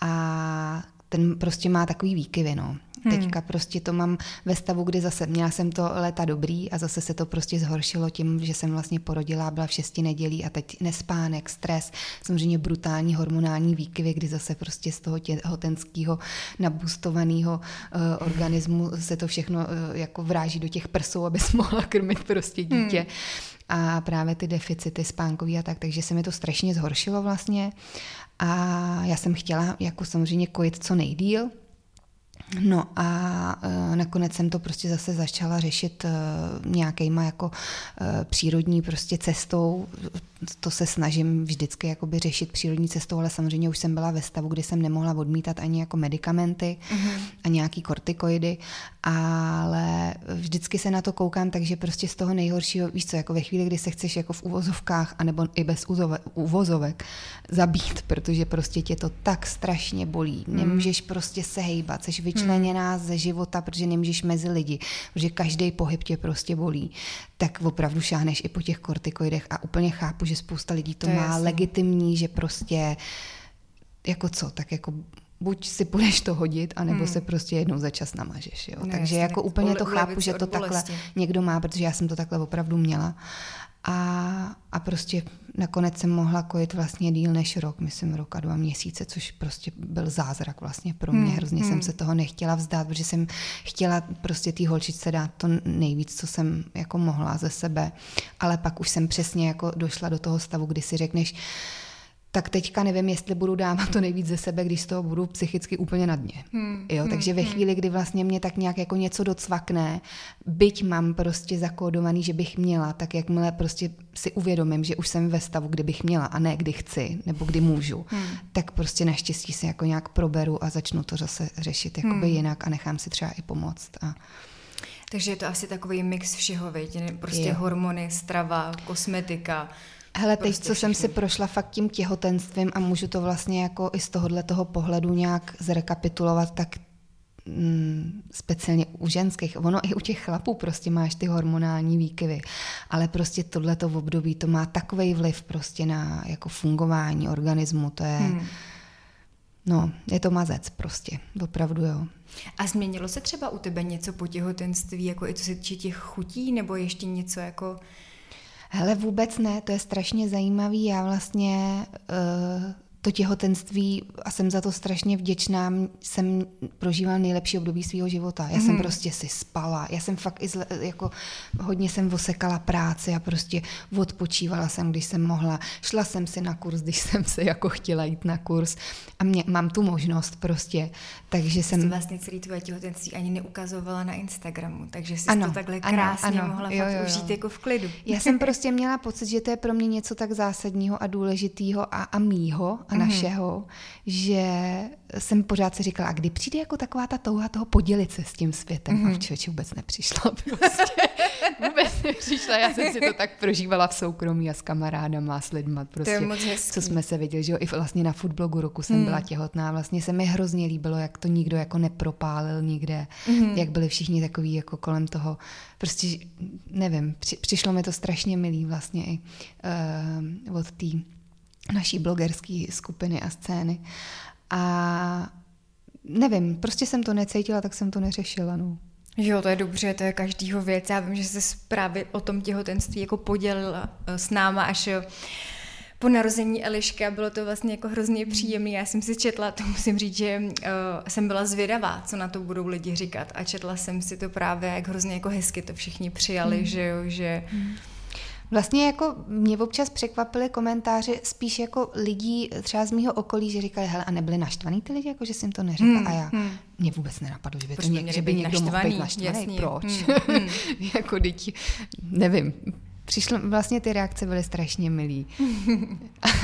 A ten prostě má takový výkyvy, no. Hmm. Teďka prostě to mám ve stavu, kdy zase měla jsem to léta dobrý a zase se to prostě zhoršilo tím, že jsem vlastně porodila, byla v šesti nedělí a teď nespánek, stres, samozřejmě brutální hormonální výkyvy, kdy zase prostě z toho těhotenského nabustovaného uh, organismu se to všechno uh, jako vráží do těch prsou, aby mohla krmit prostě dítě. Hmm a právě ty deficity spánkový a tak, takže se mi to strašně zhoršilo vlastně a já jsem chtěla jako samozřejmě kojit co nejdíl, No a e, nakonec jsem to prostě zase začala řešit e, nějakýma jako e, přírodní prostě cestou. To se snažím vždycky jakoby řešit přírodní cestou, ale samozřejmě už jsem byla ve stavu, kdy jsem nemohla odmítat ani jako medicamenty mm-hmm. a nějaký kortikoidy, ale vždycky se na to koukám, takže prostě z toho nejhoršího, víš co, jako ve chvíli, kdy se chceš jako v uvozovkách, anebo i bez uvozovek zabít, protože prostě tě to tak strašně bolí. Nemůžeš prostě se hejbat, jsi vyčleněná hmm. ze života, protože nemůžeš mezi lidi, protože každý pohyb tě prostě bolí, tak opravdu šáhneš i po těch kortikoidech a úplně chápu, že spousta lidí to, to má jasný. legitimní, že prostě jako co, tak jako buď si půjdeš to hodit, anebo hmm. se prostě jednou za čas namažeš. Jo? Ne, Takže jasný, jako úplně to chápu, že to takhle někdo má, protože já jsem to takhle opravdu měla. A, a prostě nakonec jsem mohla kojit vlastně díl než rok, myslím rok a dva měsíce, což prostě byl zázrak vlastně pro mě. Hmm, Hrozně hmm. jsem se toho nechtěla vzdát, protože jsem chtěla prostě té holčičce dát to nejvíc, co jsem jako mohla ze sebe. Ale pak už jsem přesně jako došla do toho stavu, kdy si řekneš, tak teďka nevím, jestli budu dávat to nejvíc ze sebe, když z toho budu psychicky úplně na dně. Hmm, jo, hmm, takže ve hmm. chvíli, kdy vlastně mě tak nějak jako něco docvakne, byť mám prostě zakódovaný, že bych měla, tak jakmile prostě si uvědomím, že už jsem ve stavu, kdy bych měla a ne kdy chci nebo kdy můžu, hmm. tak prostě naštěstí se jako nějak proberu a začnu to zase řešit jakoby hmm. jinak a nechám si třeba i pomoct. A... Takže je to asi takový mix všeho, veď? Prostě jo. hormony, strava, kosmetika, Hele, teď, prostě co všechny. jsem si prošla fakt tím těhotenstvím a můžu to vlastně jako i z tohohle toho pohledu nějak zrekapitulovat, tak mm, speciálně u ženských, ono i u těch chlapů prostě máš ty hormonální výkyvy, ale prostě tohleto v období to má takový vliv prostě na jako fungování organismu, to je, hmm. no, je to mazec prostě, opravdu jo. A změnilo se třeba u tebe něco po těhotenství, jako i co se týče těch chutí, nebo ještě něco jako Hele, vůbec ne, to je strašně zajímavý. Já vlastně uh, to těhotenství, a jsem za to strašně vděčná, jsem prožívala nejlepší období svého života. Já mm. jsem mhm. prostě si spala, já jsem fakt i zle, jako hodně jsem osekala práci a prostě odpočívala jsem, když jsem mohla. Šla jsem si na kurz, když jsem se jako chtěla jít na kurz a mě, mám tu možnost prostě, takže jsem... Jsi vlastně celý tvoje těhotenství ani neukazovala na Instagramu, takže jsi ano, to takhle krásně ano, ano, mohla jo, jo, jo. užít jako v klidu. Já jsem prostě měla pocit, že to je pro mě něco tak zásadního a důležitého a, a mýho a mm-hmm. našeho, že jsem pořád si říkala, a kdy přijde jako taková ta touha toho podělit se s tím světem. Mm-hmm. A v člověče vůbec nepřišla. Prostě. vůbec nepřišla. Já jsem si to tak prožívala v soukromí a s kamarádama a s lidma. Prostě, to je moc hezký. Co jsme se viděli, že jo, i vlastně na foodblogu roku jsem mm. byla těhotná. Vlastně se mi hrozně líbilo, jak to nikdo jako nepropálil nikde. Mm. Jak byli všichni takový jako kolem toho. Prostě nevím, při, přišlo mi to strašně milý vlastně i uh, od té naší blogerské skupiny a scény. A nevím, prostě jsem to necítila, tak jsem to neřešila. No. Jo, to je dobře, to je každýho věc. Já vím, že se právě o tom těhotenství jako podělila eh, s náma až eh, po narození Elišky a bylo to vlastně jako hrozně příjemné. Já jsem si četla, to musím říct, že uh, jsem byla zvědavá, co na to budou lidi říkat a četla jsem si to právě, jak hrozně jako hezky to všichni přijali, mm. že jo, že... Mm Vlastně jako mě občas překvapily komentáře spíš jako lidí třeba z mého okolí, že říkali, hele, a nebyli naštvaný ty lidi, jako že jsem to neřekla. Hmm, a já, hmm. mě vůbec nenapadlo, že by, to něk, že by někdo mohl být naštvaný. Jasný. Proč? Hmm, hmm. jako děti, nevím, přišlo, vlastně ty reakce byly strašně milý.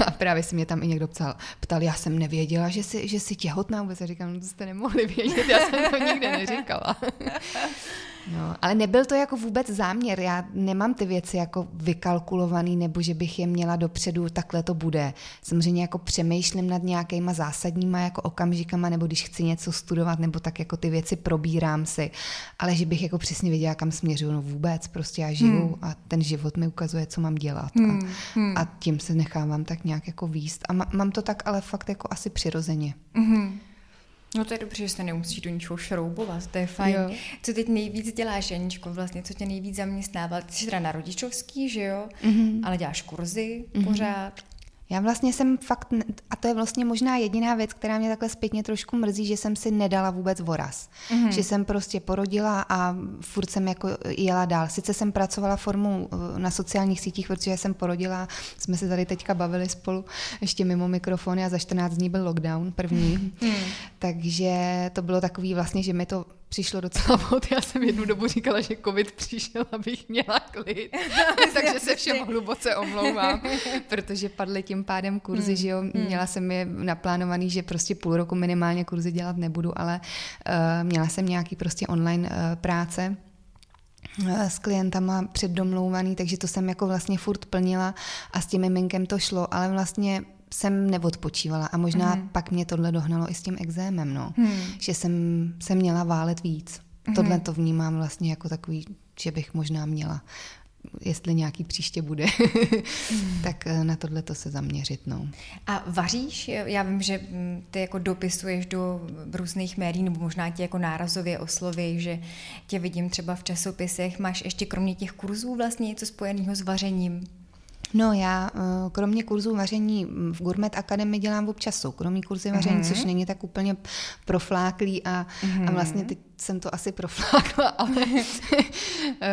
A právě si mě tam i někdo ptal, ptal, já jsem nevěděla, že jsi, že jsi těhotná vůbec. A říkám, no to jste nemohli vědět, já jsem to nikdy neříkala. No, ale nebyl to jako vůbec záměr. Já nemám ty věci jako vykalkulovaný, nebo že bych je měla dopředu, takhle to bude. Samozřejmě jako přemýšlím nad nějakýma zásadníma jako okamžikama, nebo když chci něco studovat, nebo tak jako ty věci probírám si. Ale že bych jako přesně věděla, kam směřuju, no vůbec. Prostě já žiju hmm. a ten život mi ukazuje, co mám dělat. Hmm. A, hmm. a tím se nechávám tak nějak jako výst. A mám to tak ale fakt jako asi přirozeně. Hmm. No to je dobře, že se nemusíš do ničeho šroubovat, to je fajn. Jo. Co teď nejvíc děláš, Janičko, vlastně, co tě nejvíc zaměstnává? Ty jsi teda na rodičovský, že jo? Mm-hmm. Ale děláš kurzy mm-hmm. pořád. Já vlastně jsem fakt, a to je vlastně možná jediná věc, která mě takhle zpětně trošku mrzí, že jsem si nedala vůbec voraz. Mm-hmm. Že jsem prostě porodila a furt jsem jako jela dál. Sice jsem pracovala formou eh, na sociálních sítích, protože jsem porodila, jsme se tady teďka bavili spolu ještě mimo mikrofony a za 14 dní byl lockdown první. Mm. Takže to bylo takový vlastně, že mi to přišlo docela vod. Já jsem jednu dobu říkala, že covid přišel, abych měla klid. Takže se všem hluboce omlouvám, protože padly tím pádem kurzy, hmm. že jo. Hmm. Měla jsem je naplánovaný, že prostě půl roku minimálně kurzy dělat nebudu, ale uh, měla jsem nějaký prostě online uh, práce eh, s klientama předdomlouvaný, takže to jsem jako vlastně furt plnila a s tím miminkem to šlo, ale vlastně jsem neodpočívala a možná mm. pak mě tohle dohnalo i s tím exémem, no. Mm. Že jsem se měla válet víc. Mm. Tohle to vnímám vlastně jako takový, že bych možná měla jestli nějaký příště bude, mm. tak eh, na tohle to se zaměřit. No. A vaříš? Já vím, že mm, ty jako dopisuješ do různých médií, nebo možná tě jako nárazově osloví, že tě vidím třeba v časopisech. Máš ještě kromě těch kurzů vlastně něco spojeného s vařením? No já eh, kromě kurzů vaření v Gourmet Academy dělám občas soukromý kurzy vaření, mm-hmm. což není tak úplně profláklý a, mm-hmm. a vlastně teď jsem to asi proflákla, ale eh,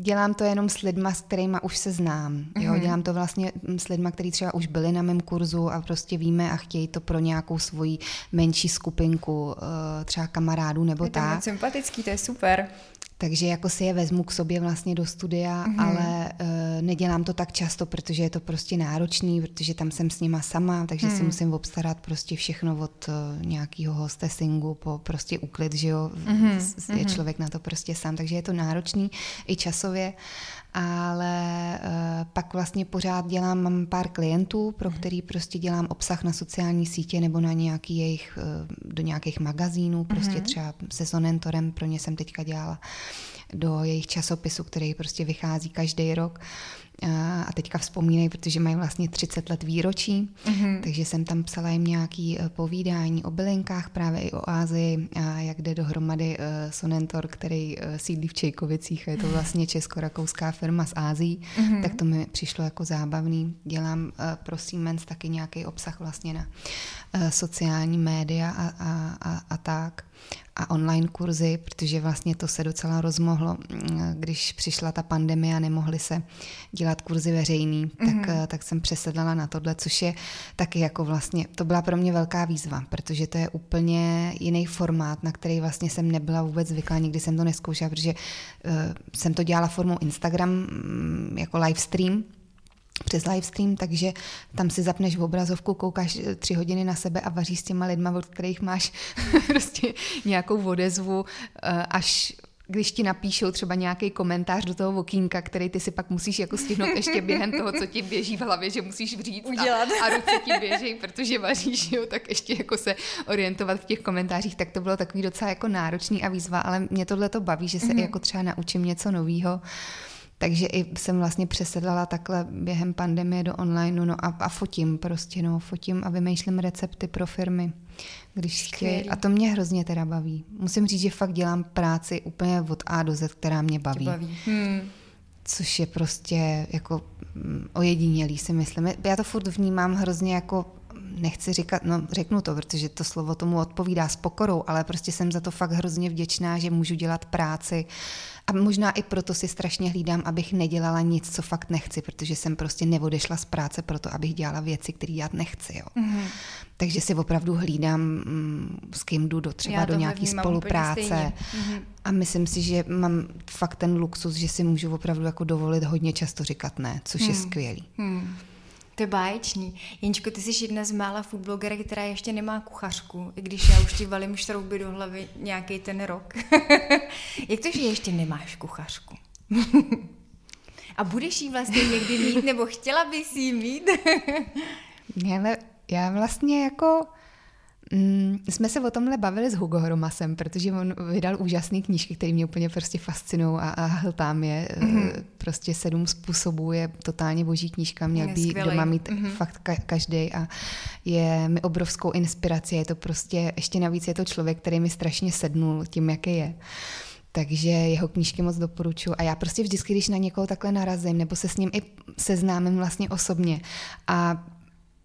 dělám to jenom s lidma, s kterými už se znám. Jo? Mm-hmm. Dělám to vlastně s lidma, kteří třeba už byli na mém kurzu a prostě víme a chtějí to pro nějakou svoji menší skupinku, eh, třeba kamarádů nebo je to tak. sympatický, to je super. Takže jako si je vezmu k sobě vlastně do studia, mm-hmm. ale uh, nedělám to tak často, protože je to prostě náročný, protože tam jsem s nima sama, takže mm. si mhm. musím obstarat prostě všechno od uh, nějakého hostesingu po prostě úklid, že jo, mm-hmm. je mhm. člověk na to prostě sám, takže je to náročný i časově, ale uh, pak vlastně pořád dělám, mám pár klientů, pro mm. který prostě dělám obsah na sociální sítě nebo na nějaký jejich, uh, do nějakých magazínů, prostě mm. třeba se Sonentorem, pro ně jsem teďka dělala do jejich časopisu, který prostě vychází každý rok. A teďka vzpomínají, protože mají vlastně 30 let výročí, mm-hmm. takže jsem tam psala jim nějaký eh, povídání o bylinkách, právě i o Ázii, a jak jde dohromady uh, Sonentor, který uh, sídlí v Čejkovicích, a je to vlastně česko-rakouská firma z Ázii, mm-hmm. tak to mi přišlo jako zábavný. Dělám pro Siemens taky nějaký obsah vlastně na sociální média a, a, a, a tak a online kurzy, protože vlastně to se docela rozmohlo, když přišla ta pandemie a nemohly se dělat kurzy veřejný, mm-hmm. tak, eh, tak jsem přesedlala na tohle, což je taky jako vlastně, to byla pro mě velká výzva, protože to je úplně jiný formát, na který vlastně jsem nebyla vůbec zvyklá, nikdy jsem to neskoušela, protože uh, jsem to dělala formou Instagram um, jako live stream, přes livestream, takže tam si zapneš v obrazovku, koukáš eh, tři hodiny na sebe a vaříš s těma lidma, od kterých máš prostě nějakou odezvu, až když ti napíšou třeba nějaký komentář do toho okýnka, který ty si pak musíš jako stihnout ještě během toho, co ti běží v hlavě, že musíš vřít Udělat. A, a ruce ti běží, protože vaříš, jo, tak ještě jako se orientovat v těch komentářích, tak to bylo takový docela jako náročný a výzva, ale mě tohle to baví, že se mm-hmm. jako třeba naučím něco nového. Takže i jsem vlastně přesedlala takhle během pandemie do online no a, a fotím prostě, no, fotím a vymýšlím recepty pro firmy. Když chtějí. A to mě hrozně teda baví. Musím říct, že fakt dělám práci úplně od A do Z, která mě baví. baví. Hmm. Což je prostě jako mm, ojedinělý, si myslím. Já to furt vnímám hrozně jako nechci říkat, no řeknu to, protože to slovo tomu odpovídá s pokorou, ale prostě jsem za to fakt hrozně vděčná, že můžu dělat práci, a možná i proto si strašně hlídám, abych nedělala nic, co fakt nechci, protože jsem prostě neodešla z práce proto, abych dělala věci, které já nechci. Jo. Mm-hmm. Takže si opravdu hlídám, mm, s kým jdu do třeba do nějaké spolupráce. Mm-hmm. A myslím si, že mám fakt ten luxus, že si můžu opravdu jako dovolit hodně často říkat ne, což mm. je mhm. skvělý. Mm. To je báječný. Jenčko, ty jsi jedna z mála foodblogerek, která ještě nemá kuchařku, i když já už ti valím šrouby do hlavy nějaký ten rok. Jak to, že ještě nemáš kuchařku? A budeš jí vlastně někdy mít, nebo chtěla bys jí mít? Hele, já vlastně jako Mm, jsme se o tomhle bavili s Hugo Hromasem, protože on vydal úžasné knížky, které mě úplně prostě fascinují a, a hltám je. Mm-hmm. Prostě sedm způsobů je totálně boží knížka, měl by doma mít mm-hmm. fakt ka- každý a je mi obrovskou inspirací. Je to prostě, ještě navíc je to člověk, který mi strašně sednul tím, jaký je. Takže jeho knížky moc doporučuji. A já prostě vždycky, když na někoho takhle narazím, nebo se s ním i seznámím vlastně osobně a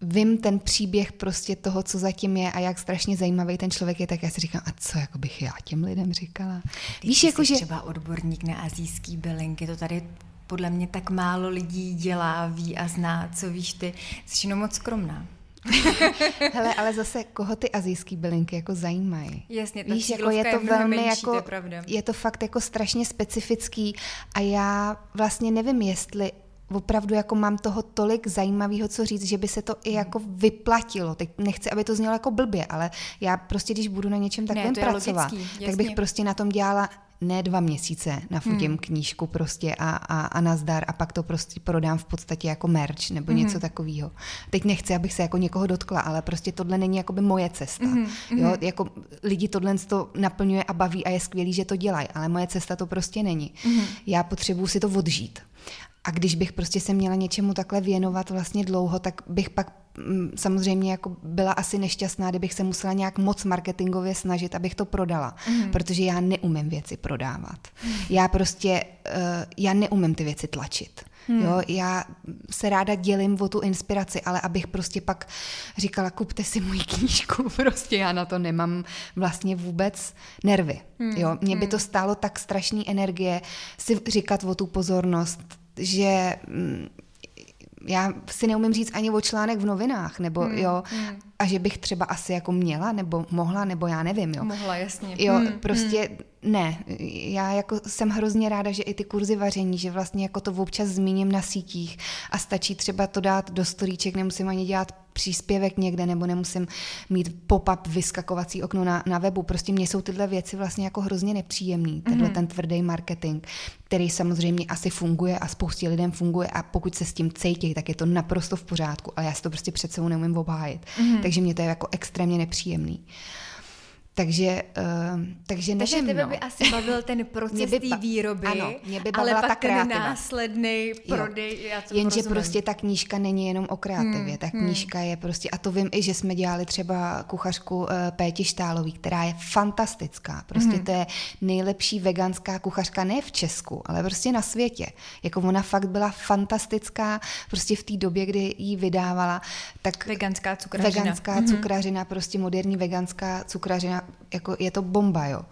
vím ten příběh prostě toho, co zatím je a jak strašně zajímavý ten člověk je, tak já si říkám, a co jako bych já těm lidem říkala? Ty Víš, jako že... třeba odborník na azijský bylinky, to tady podle mě tak málo lidí dělá, ví a zná, co víš ty. Jsi jenom moc skromná. Hele, ale zase, koho ty azijský bylinky jako zajímají? Jasně, Víš, jako je to je velmi menší, jako, to je, je to fakt jako strašně specifický a já vlastně nevím, jestli opravdu jako mám toho tolik zajímavého, co říct, že by se to i hmm. jako vyplatilo. Teď nechci, aby to znělo jako blbě, ale já prostě, když budu na něčem takovém pracovat, logický, tak bych prostě na tom dělala ne dva měsíce nafotím hmm. knížku prostě a, a, a nazdar a pak to prostě prodám v podstatě jako merch nebo hmm. něco takového. Teď nechci, abych se jako někoho dotkla, ale prostě tohle není jako by moje cesta. Hmm. Jo, hmm. jako lidi tohle to naplňuje a baví a je skvělý, že to dělají, ale moje cesta to prostě není. Hmm. Já potřebuji si to odžít. A když bych prostě se měla něčemu takhle věnovat vlastně dlouho, tak bych pak mm, samozřejmě jako byla asi nešťastná, kdybych se musela nějak moc marketingově snažit, abych to prodala, mm. protože já neumím věci prodávat. Mm. Já prostě, uh, já neumím ty věci tlačit. Hmm. Jo, já se ráda dělím o tu inspiraci, ale abych prostě pak říkala, kupte si můj knížku, prostě já na to nemám vlastně vůbec nervy. Hmm. Jo, mě by to hmm. stálo tak strašný energie si říkat o tu pozornost, že mm, já si neumím říct ani o článek v novinách, nebo hmm, jo, hmm. a že bych třeba asi jako měla, nebo mohla, nebo já nevím, jo. Mohla, jasně. Jo, hmm, prostě hmm. ne. Já jako jsem hrozně ráda, že i ty kurzy vaření, že vlastně jako to občas zmíním na sítích a stačí třeba to dát do storíček, nemusím ani dělat příspěvek někde, nebo nemusím mít pop-up vyskakovací okno na, na webu. Prostě mně jsou tyhle věci vlastně jako hrozně nepříjemný, tenhle mm-hmm. ten tvrdý marketing, který samozřejmě asi funguje a spoustě lidem funguje a pokud se s tím cítí, tak je to naprosto v pořádku, ale já si to prostě před sebou neumím obhájit. Mm-hmm. Takže mě to je jako extrémně nepříjemný. Takže, uh, takže nevím, Takže tebe no. by asi bavil ten proces té ba- výroby, ano, mě by ale pak ta ten následný prodej, já to Jenže rozumím. prostě ta knížka není jenom o kreativě, Hmm, ta knížka je prostě, a to vím i, že jsme dělali třeba kuchařku uh, Péti Štálový, která je fantastická, prostě Hmm. to je nejlepší veganská kuchařka ne v Česku, ale prostě na světě. Jako ona fakt byla fantastická, prostě v té době, kdy ji vydávala, tak Veganská cukrařina. veganská Mhm. cukrařina, prostě moderní veganská cukrařina, jako je to bomba, jo.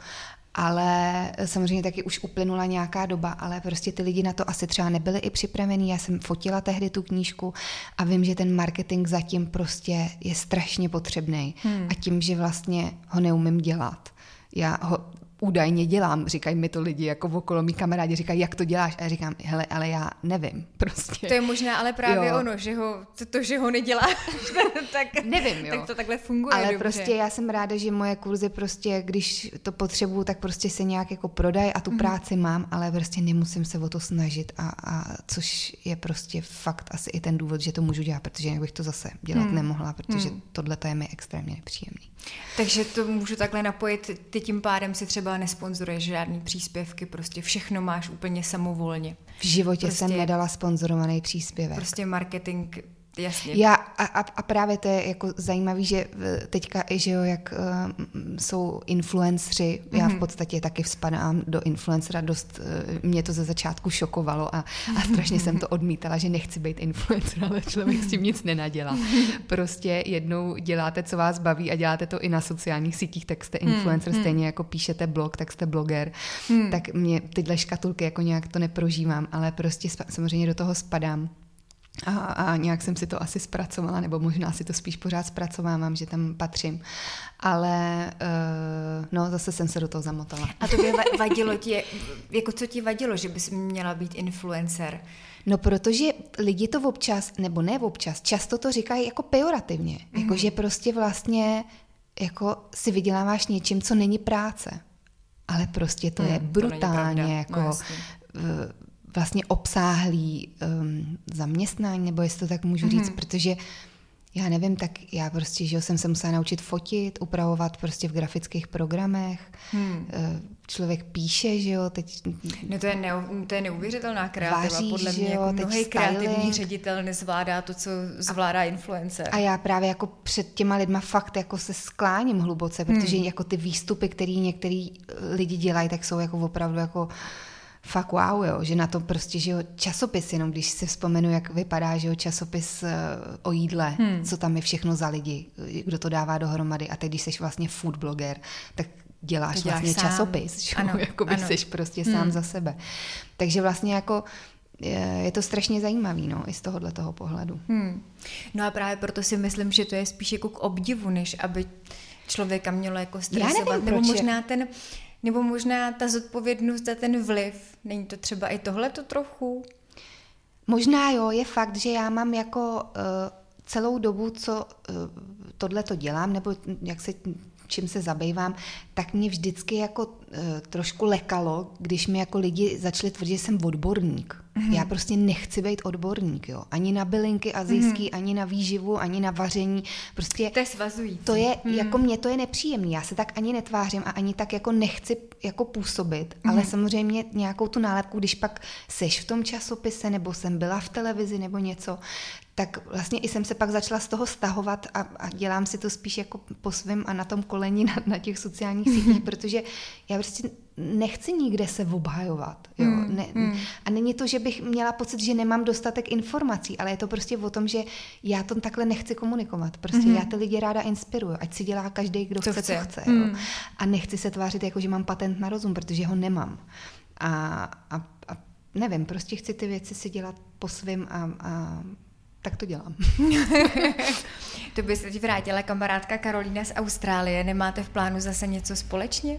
Ale samozřejmě taky už uplynula nějaká doba, ale prostě ty lidi na to asi třeba nebyli i připravení. Já jsem fotila tehdy tu knížku a vím, že ten marketing zatím prostě je strašně potřebný. Hmm. A tím, že vlastně ho neumím dělat. Já ho údajně dělám, říkají mi to lidi jako okolo, mý kamarádi říkají, jak to děláš? A já říkám, hele, ale já nevím, prostě. To je možná ale právě Jo. ono, že ho, to, to, že ho neděláš, tak, Nevím, jo. tak to takhle funguje Ale dobře. prostě já jsem ráda, že moje kurzy prostě, když to potřebuju, tak prostě se nějak jako prodají a tu mm. práci mám, ale prostě nemusím se o to snažit a, a což je prostě fakt asi i ten důvod, že to můžu dělat, protože jinak bych to zase dělat mm. nemohla, protože mm. tohle je mi extrémně nepříjemný. Takže to můžu takhle napojit, ty tím pádem si třeba nesponzoruješ žádný příspěvky, prostě všechno máš úplně samovolně. V životě Prostě- jsem nedala sponzorovaný příspěvek. Prostě marketing, jasně. Já a, a, a právě to je jako zajímavý, že eh, teďka i, že jo, jak uh, jsou influencři, já v podstatě taky spadám do influencera, dost uh, mě to ze začátku šokovalo a, a strašně jsem to odmítala, že nechci být influencer, ale člověk s tím nic nenadělá. Prostě jednou děláte, co vás baví a děláte to i na sociálních sítích, tak jste influencer, stejně jako píšete blog, tak jste bloger. Tak mě tyhle škatulky jako nějak to neprožívám, ale prostě spa- samozřejmě do toho spadám. A, a nějak jsem si to asi zpracovala, nebo možná si to spíš pořád zpracovávám, že tam patřím. Ale uh, no, zase jsem se do toho zamotala. A to by vadilo ti, jako co ti vadilo, že bys měla být influencer? No, protože lidi to občas, nebo ne občas, často to říkají jako pejorativně. Mm. Jako, že prostě vlastně jako si vyděláváš něčím, co není práce. Ale prostě to Hmm, je to brutálně pravda. jako No. Vlastně obsáhlý um, zaměstnání, nebo jestli to tak můžu říct, Mhm. protože já nevím, tak já prostě, že jsem se musela naučit fotit, upravovat prostě v grafických programech. Hmm. Eh, Člověk píše, že jo, teď No to je, neu, to je neuvěřitelná kreativa. Vaří, Podle že mě jo, jako mnohý kreativní ředitel nezvládá to, co zvládá influencer. A já právě jako před těma lidma fakt jako se skláním hluboce, protože hmm. jako ty výstupy, které některý lidi dělají, tak jsou jako opravdu jako fakt wow, jo, že na to prostě, že jo, časopis, jenom když si vzpomenu, jak vypadá, že jo, časopis eh, o jídle, hmm. co tam je všechno za lidi, kdo to dává dohromady a teď, když jsi vlastně food blogger, tak děláš, To děláš vlastně sám. časopis, že Ano, jako by jsi prostě sám Hmm. za sebe. Takže vlastně jako je, je to strašně zajímavý, no, i z tohohle toho pohledu. Hmm. No a právě proto si myslím, že to je spíš jako k obdivu, než aby člověka mělo jako stresovat. nevím, nebo proč je- možná ten, nebo možná ta zodpovědnost za ten vliv. Není to třeba i tohle to trochu? Možná jo, je fakt, že já mám jako uh, celou dobu, co uh, tohle to dělám, nebo jak se čím se zabývám, tak mě vždycky jako uh, trošku lekalo, když mi jako lidi začali tvrdit, že jsem odborník. Mm-hmm. Já prostě nechci být odborník, jo. Ani na bylinky azijský, mm-hmm. ani na výživu, ani na vaření. Prostě To je svazující. to je, hmm. jako mě to je nepříjemný, já se tak ani netvářím a ani tak jako nechci jako působit, hmm. ale samozřejmě nějakou tu nálepku, když pak seš v tom časopise, nebo jsem byla v televizi, nebo něco, tak vlastně i jsem se pak začala z toho stahovat a, a dělám si to spíš jako po svém a na tom koleni na, na těch sociálních sítích, protože já prostě nechci nikde se obhajovat. Jo? Hmm, Ne, A není to, že bych měla pocit, že nemám dostatek informací, ale je to prostě o tom, že já to takhle nechci komunikovat. Prostě já ty lidi ráda inspiruju, ať si dělá každý, kdo Co chce, chce. co chce. Jo? Hmm. A nechci se tvářit jako, že mám patent na rozum, protože ho nemám. A, a, a nevím, prostě chci ty věci si dělat po svým a, a tak to dělám. To by se ti vrátila kamarádka Karolína z Austrálie. Nemáte v plánu zase něco společně?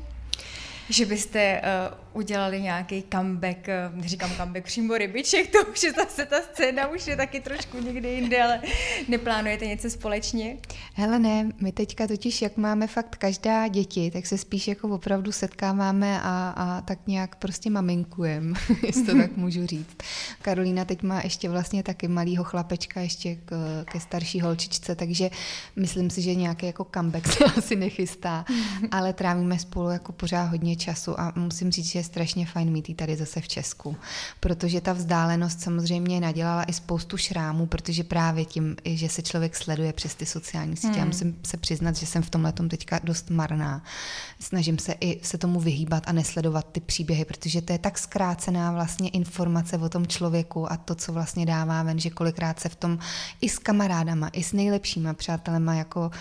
Že byste uh, udělali nějaký comeback, uh, neříkám comeback přímo rybiček, to už je zase ta scéna, už je taky trošku někde jinde, ale neplánujete něco společně? Hele ne, my teďka totiž, jak máme fakt každá děti, tak se spíš jako opravdu setkáváme a, a tak nějak prostě maminkujeme, jestli to tak můžu říct. Karolína teď má ještě vlastně taky malýho chlapečka ještě k, ke starší holčičce, takže myslím si, že nějaký jako comeback se asi nechystá, ale trávíme spolu jako pořád hodně času a musím říct, že je strašně fajn mít jí tady zase v Česku, protože ta vzdálenost samozřejmě nadělala i spoustu šrámů, protože právě tím, že se člověk sleduje přes ty sociální sítě. Hmm. Já musím se přiznat, že jsem v tomhle teďka dost marná. Snažím se i se tomu vyhýbat a nesledovat ty příběhy, protože to je tak zkrácená vlastně informace o tom člověku a to, co vlastně dává ven, že kolikrát se v tom i s kamarádama, i s nejlepšíma přátelema jako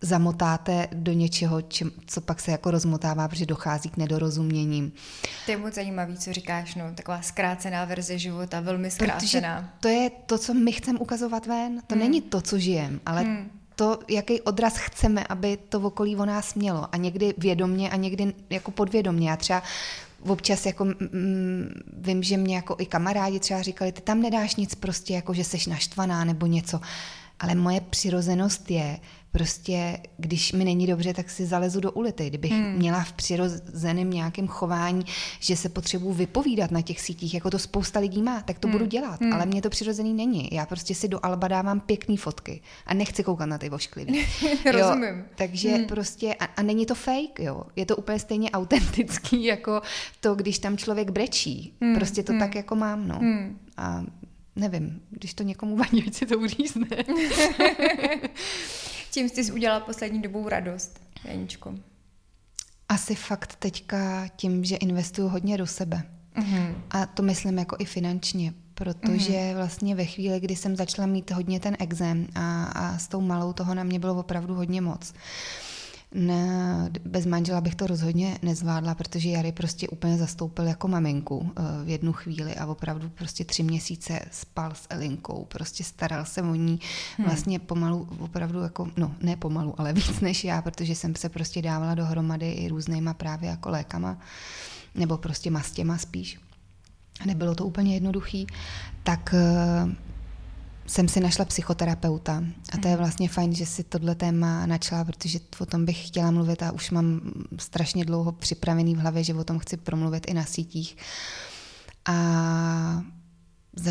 zamotáte do něčeho, čem, co pak se jako rozmotává, protože dochází k nedorozuměním. To je moc zajímavý, co říkáš, no, taková zkrácená verze života, velmi zkrácená. Protože to je to, co my chceme ukazovat ven, to hmm. není to, co žijem, ale hmm. to, jaký odraz chceme, aby to v okolí o nás mělo. A někdy vědomně a někdy jako podvědomně. Já třeba občas jako mm, vím, že mě jako i kamarádi třeba říkali, ty tam nedáš nic prostě, jako že seš naštvaná nebo něco. Ale moje přirozenost je, prostě, když mi není dobře, tak si zalezu do ulity. Kdybych hmm. měla v přirozeném nějakém chování, že se potřebuji vypovídat na těch sítích, jako to spousta lidí má, tak to hmm. budu dělat. Hmm. Ale mě to přirozený není. Já prostě si do Alba dávám pěkné fotky a nechci koukat na ty vošklivý. Rozumím. Takže hmm. prostě, a, a není to fake, jo. Je to úplně stejně autentický, jako to, když tam člověk brečí. Hmm. Prostě to hmm. tak jako mám, no. Hmm. A nevím, když to někomu vadí, si to uřízne. Čím jsi udělala poslední dobou radost, Janičko? Asi fakt teďka tím, že investuju hodně do sebe. Mm-hmm. A to myslím jako i finančně, protože mm-hmm. vlastně ve chvíli, kdy jsem začala mít hodně ten exém a, a s tou malou toho na mě bylo opravdu hodně moc, ne, bez manžela bych to rozhodně nezvládla, protože Jary prostě úplně zastoupil jako maminku eh, v jednu chvíli a opravdu prostě tři měsíce spal s Elinkou, prostě staral se o ní hmm. vlastně pomalu, opravdu jako, no ne pomalu, ale víc než já, protože jsem se prostě dávala dohromady i různýma právě jako lékama, nebo prostě mastěma spíš. Nebylo to úplně jednoduchý, tak eh, jsem si našla psychoterapeuta a to je mhm. vlastně fajn, že si tohle téma načala, protože o tom bych chtěla mluvit a už mám strašně dlouho připravený v hlavě, že o tom chci promluvit i na sítích. A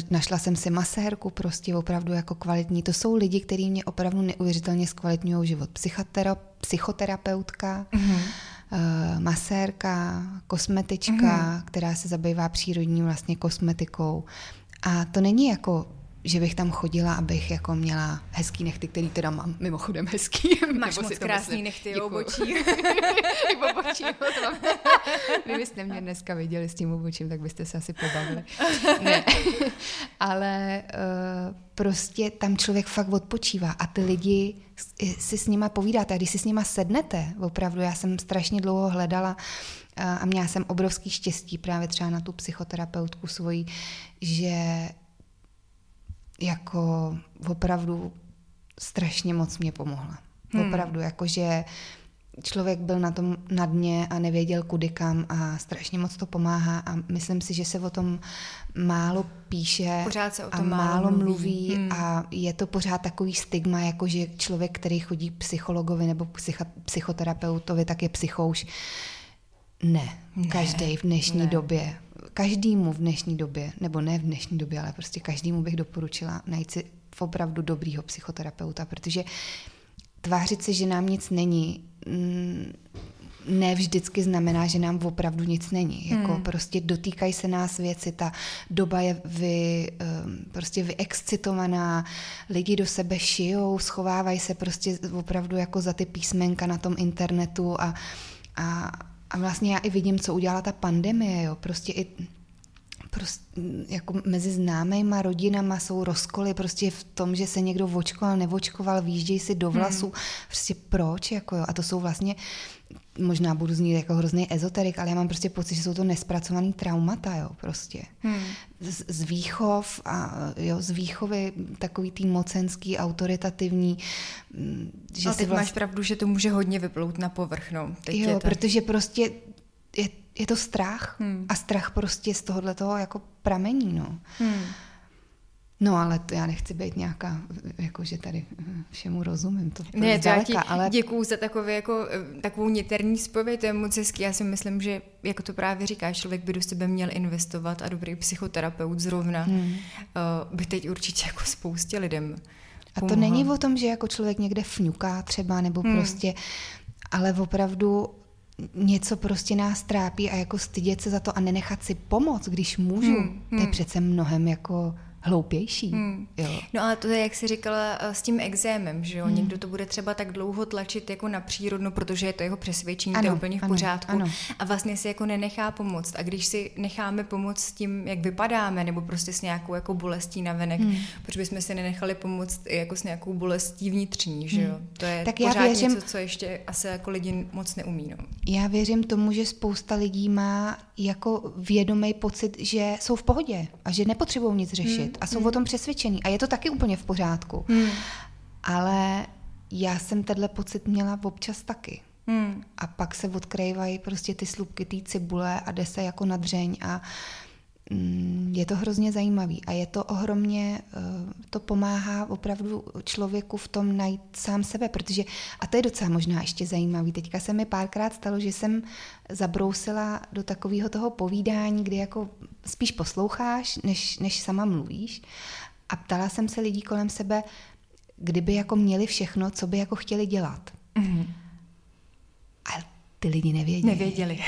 našla jsem si masérku, prostě opravdu jako kvalitní. To jsou lidi, kteří mě opravdu neuvěřitelně zkvalitňují život. Psychotera, psychoterapeutka, mm-hmm. masérka, kosmetička, mm-hmm. která se zabývá přírodní vlastně kosmetikou. A to není jako že bych tam chodila, abych jako měla hezký nechty, který teda mám mimochodem hezký. Máš moc krásný nechty, Děkuju. obočí. obočí. Kdybyste mě dneska viděli s tím obočím, tak byste se asi pobavili. Ne. Ale uh, prostě tam člověk fakt odpočívá a ty lidi si s nima povídáte. A když si s nima sednete, opravdu, já jsem strašně dlouho hledala a měla jsem obrovský štěstí právě třeba na tu psychoterapeutku svoji, že jako opravdu strašně moc mě pomohla. Hmm. Opravdu, jakože člověk byl na tom na dně a nevěděl kudy kam a strašně moc to pomáhá a myslím si, že se o tom málo píše pořád se o tom a málo mluví, mluví hmm. a je to pořád takový stigma, jako že člověk, který chodí psychologovi nebo psycha, psychoterapeutovi, tak je psychouš. Ne, ne každý v dnešní ne. době každému v dnešní době, nebo ne v dnešní době, ale prostě každému bych doporučila najít si opravdu dobrýho psychoterapeuta, protože tvářit se, že nám nic není, mm, ne vždycky znamená, že nám opravdu nic není. Jako hmm. prostě dotýkají se nás věci, ta doba je vy, prostě vyexcitovaná, lidi do sebe šijou, schovávají se prostě opravdu jako za ty písmenka na tom internetu a, a, a vlastně já i vidím, co udělala ta pandemie, jo. Prostě i prostě jako mezi známejma rodinama jsou rozkoly prostě v tom, že se někdo vočkoval, nevočkoval, výjíždějí si do vlasu. Hmm. Prostě proč? Jako jo? A to jsou vlastně možná budu znít jako hrozný ezoterik, ale já mám prostě pocit, že jsou to nespracovaný traumata, jo, prostě. Hmm. Z, z výchov a jo, z výchovy takový tý mocenský, autoritativní. Mm, že ale teď vlast... máš pravdu, že to může hodně vyplout na povrch, no. Teď jo, to... protože prostě je, je to strach hmm. a strach prostě z tohohle toho jako pramení, no. Hmm. No ale to já nechci být nějaká, jako že tady všemu rozumím, to, to ne, zdaleka, já ti ale... děkuju za takové, jako, takovou niterní zpověď, to je moc hezký. Já si myslím, že, jako to právě říkáš, člověk by do sebe měl investovat a dobrý psychoterapeut zrovna hmm. uh, by teď určitě jako spoustě lidem A to není o tom, že jako člověk někde fňuká třeba, nebo hmm. prostě, ale opravdu něco prostě nás trápí a jako stydět se za to a nenechat si pomoct, když můžu, hmm. to je hmm. přece mnohem jako hloupější. Hmm. Jo. No ale to je, jak jsi říkala, eh, s tím exémem, že jo? Hmm. Někdo to bude třeba tak dlouho tlačit jako na přírodno, protože je to jeho přesvědčení, ano, to je úplně v ano, pořádku. Ano. A vlastně si jako nenechá pomoct. A když si necháme pomoct s tím, jak vypadáme, nebo prostě s nějakou jako bolestí na venek, hmm. proč bychom si nenechali pomoct i jako s nějakou bolestí vnitřní, že jo? Hmm. To je tak pořád já věřím, něco, co ještě asi jako lidi moc neumí. No. Já věřím tomu, že spousta lidí má jako vědomý pocit, že jsou v pohodě a že nepotřebují nic řešit. Hmm a jsou hmm. o tom přesvědčení. A je to taky úplně v pořádku. Hmm. Ale já jsem tenhle pocit měla občas taky. Hmm. A pak se odkrývají prostě ty slupky té cibule a jde se jako na dřeň a mm, je to hrozně zajímavý a je to ohromně, eh, to pomáhá opravdu člověku v tom najít sám sebe, protože, a to je docela možná ještě zajímavý, teďka se mi párkrát stalo, že jsem zabrousila do takového toho povídání, kdy jako spíš posloucháš, než, než sama mluvíš. A ptala jsem se lidí kolem sebe, kdyby jako měli všechno, co by jako chtěli dělat. Mm-hmm. A ty lidi nevěděli. Nevěděli.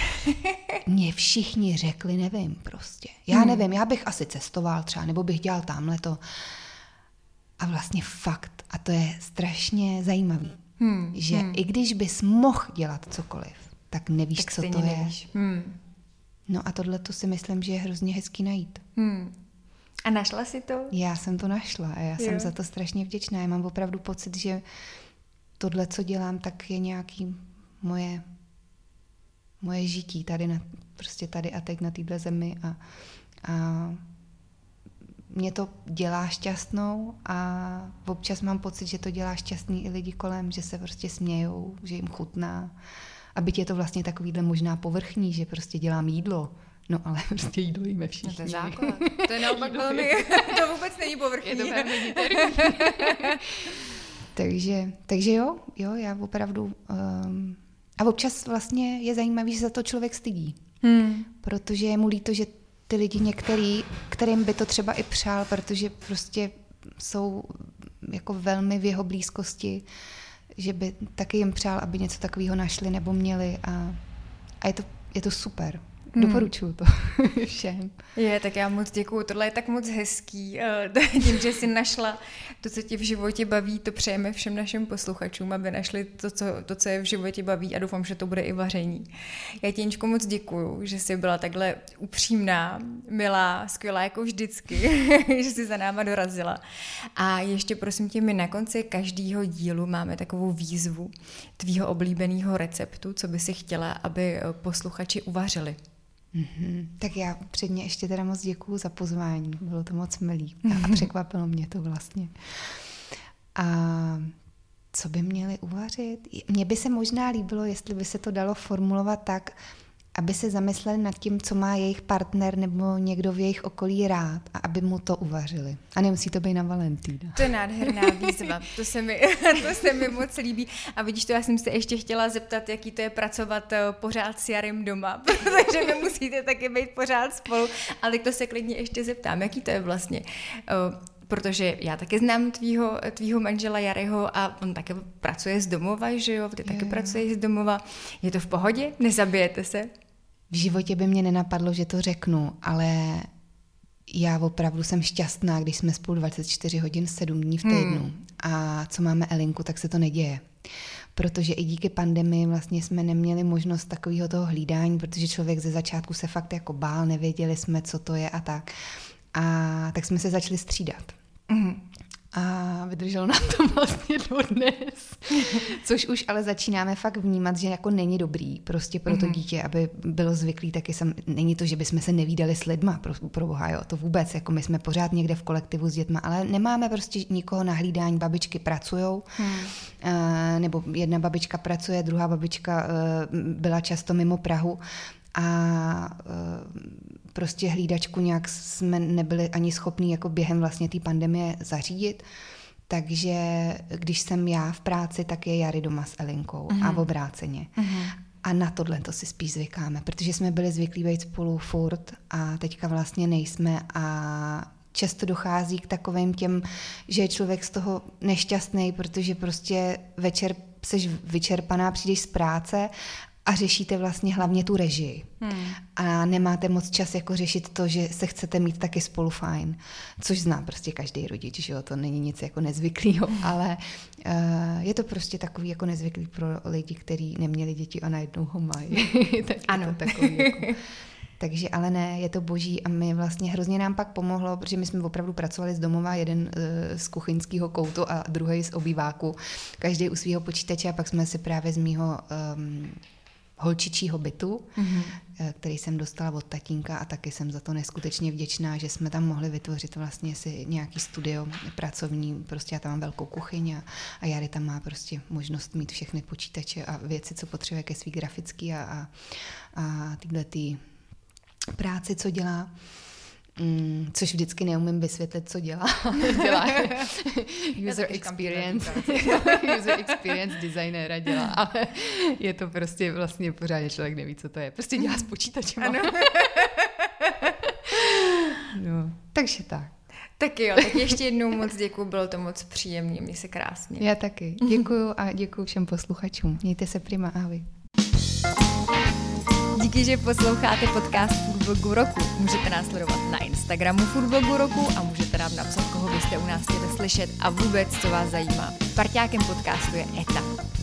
Mně všichni řekli, nevím prostě. Já mm. nevím, já bych asi cestoval třeba, nebo bych dělal tamhle to. A vlastně fakt, a to je strašně zajímavý, hmm. že hmm. i když bys mohl dělat cokoliv, tak nevíš, tak co to nevíš. je. Hmm. No a tohle to si myslím, že je hrozně hezký najít. Hmm. A našla si to? Já jsem to našla a já jo. jsem za to strašně vděčná. Já mám opravdu pocit, že tohle, co dělám, tak je nějaký moje, moje žití tady, na, prostě tady a teď na této zemi a, a mě to dělá šťastnou a občas mám pocit, že to dělá šťastný i lidi kolem, že se prostě smějou, že jim chutná a byť je to vlastně takovýhle možná povrchní, že prostě dělám jídlo, No ale prostě jídlo jíme všichni. No to je základ. To je naopak velmi, to vůbec není povrchní. Je to velmi takže, takže jo, jo, já opravdu... Um, a občas vlastně je zajímavý, že za to člověk stydí. Hmm. Protože je mu líto, že ty lidi některý, kterým by to třeba i přál, protože prostě jsou jako velmi v jeho blízkosti, že by taky jim přál, aby něco takového našli nebo měli a, a je, to, je to super. Hmm. Doporučuju to všem. Je, tak já moc děkuju. Tohle je tak moc hezký. Eh, tím, že jsi našla to, co tě v životě baví, to přejeme všem našim posluchačům, aby našli to, co, to, co je v životě baví a doufám, že to bude i vaření. Já ti, Jenčko, moc děkuju, že jsi byla takhle upřímná, milá, skvělá jako vždycky, že jsi za náma dorazila. A ještě prosím tě, my na konci každého dílu máme takovou výzvu tvýho oblíbeného receptu, co by si chtěla, aby posluchači uvařili. Mm-hmm. Tak já předně ještě teda moc děkuju za pozvání. Bylo to moc milý a, a překvapilo mě to vlastně. A co by měli uvařit? Mně by se možná líbilo, jestli by se to dalo formulovat tak, aby se zamysleli nad tím, co má jejich partner nebo někdo v jejich okolí rád a aby mu to uvařili. A nemusí to být na Valentína. To je nádherná výzva, to se mi, to se mi moc líbí. A vidíš to, já jsem se ještě chtěla zeptat, jaký to je pracovat eh, pořád s Jarem doma, protože vy musíte taky být pořád spolu, ale to se klidně ještě zeptám, jaký to je vlastně eh, protože já taky znám tvýho, tvýho manžela Jaryho a on také pracuje z domova, že jo, ty taky pracuješ z domova. Je to v pohodě? Nezabijete se? V životě by mě nenapadlo, že to řeknu, ale já opravdu jsem šťastná, když jsme spolu 24 hodin 7 dní v týdnu. Hmm. A co máme Elinku, tak se to neděje. Protože i díky pandemii vlastně jsme neměli možnost takového toho hlídání, protože člověk ze začátku se fakt jako bál, nevěděli jsme, co to je a tak. A tak jsme se začali střídat. Mm-hmm. A vydrželo nám to vlastně dodnes. Což už ale začínáme fakt vnímat, že jako není dobrý prostě pro to mm-hmm. dítě, aby bylo zvyklý taky sam, není to, že bychom se nevídali s lidma, pro, pro boha, jo, to vůbec, jako my jsme pořád někde v kolektivu s dětma, ale nemáme prostě nikoho na hlídání, babičky pracujou, hmm. uh, nebo jedna babička pracuje, druhá babička uh, byla často mimo Prahu, a prostě hlídačku nějak jsme nebyli ani schopní jako během vlastně té pandemie zařídit. Takže když jsem já v práci, tak je Jary doma s Elinkou uh-huh. a v obráceně. Uh-huh. A na tohle to si spíš zvykáme, protože jsme byli zvyklí být spolu furt a teďka vlastně nejsme a často dochází k takovým těm, že je člověk z toho nešťastný, protože prostě večer jsi vyčerpaná, přijdeš z práce a řešíte vlastně hlavně tu režii. Hmm. A nemáte moc čas jako řešit to, že se chcete mít taky spolu fajn, což zná prostě každý rodič, že jo, to není nic jako nezvyklého, hmm. ale uh, je to prostě takový jako nezvyklý pro lidi, kteří neměli děti a najednou ho mají. tak ano. to takový jako... Takže ale ne, je to boží a my vlastně hrozně nám pak pomohlo, protože my jsme opravdu pracovali z domova, jeden uh, z kuchyňského koutu a druhý z obýváku, každý u svého počítače a pak jsme si právě z mýho um, holčičího bytu, mm-hmm. který jsem dostala od tatínka a taky jsem za to neskutečně vděčná, že jsme tam mohli vytvořit vlastně si nějaký studio pracovní, prostě já tam mám velkou kuchyň a, a Jary tam má prostě možnost mít všechny počítače a věci, co potřebuje ke svý grafický a, a, a tyhle ty práci, co dělá. Mm, což vždycky neumím vysvětlit, co dělá. dělá user experience. user experience designéra dělá, ale je to prostě vlastně pořádně člověk neví, co to je. Prostě dělá s počítačem. Ano. no, takže tak. Tak jo, tak ještě jednou moc děkuji, bylo to moc příjemně, mě se krásně. Já taky. Děkuju a děkuji všem posluchačům. Mějte se prima, ahoj. Díky, že posloucháte podcast Foodblogu roku. Můžete nás sledovat na Instagramu Foodblogu roku a můžete nám napsat, koho byste u nás chtěli slyšet a vůbec, co vás zajímá. Parťákem podcastu je ETA.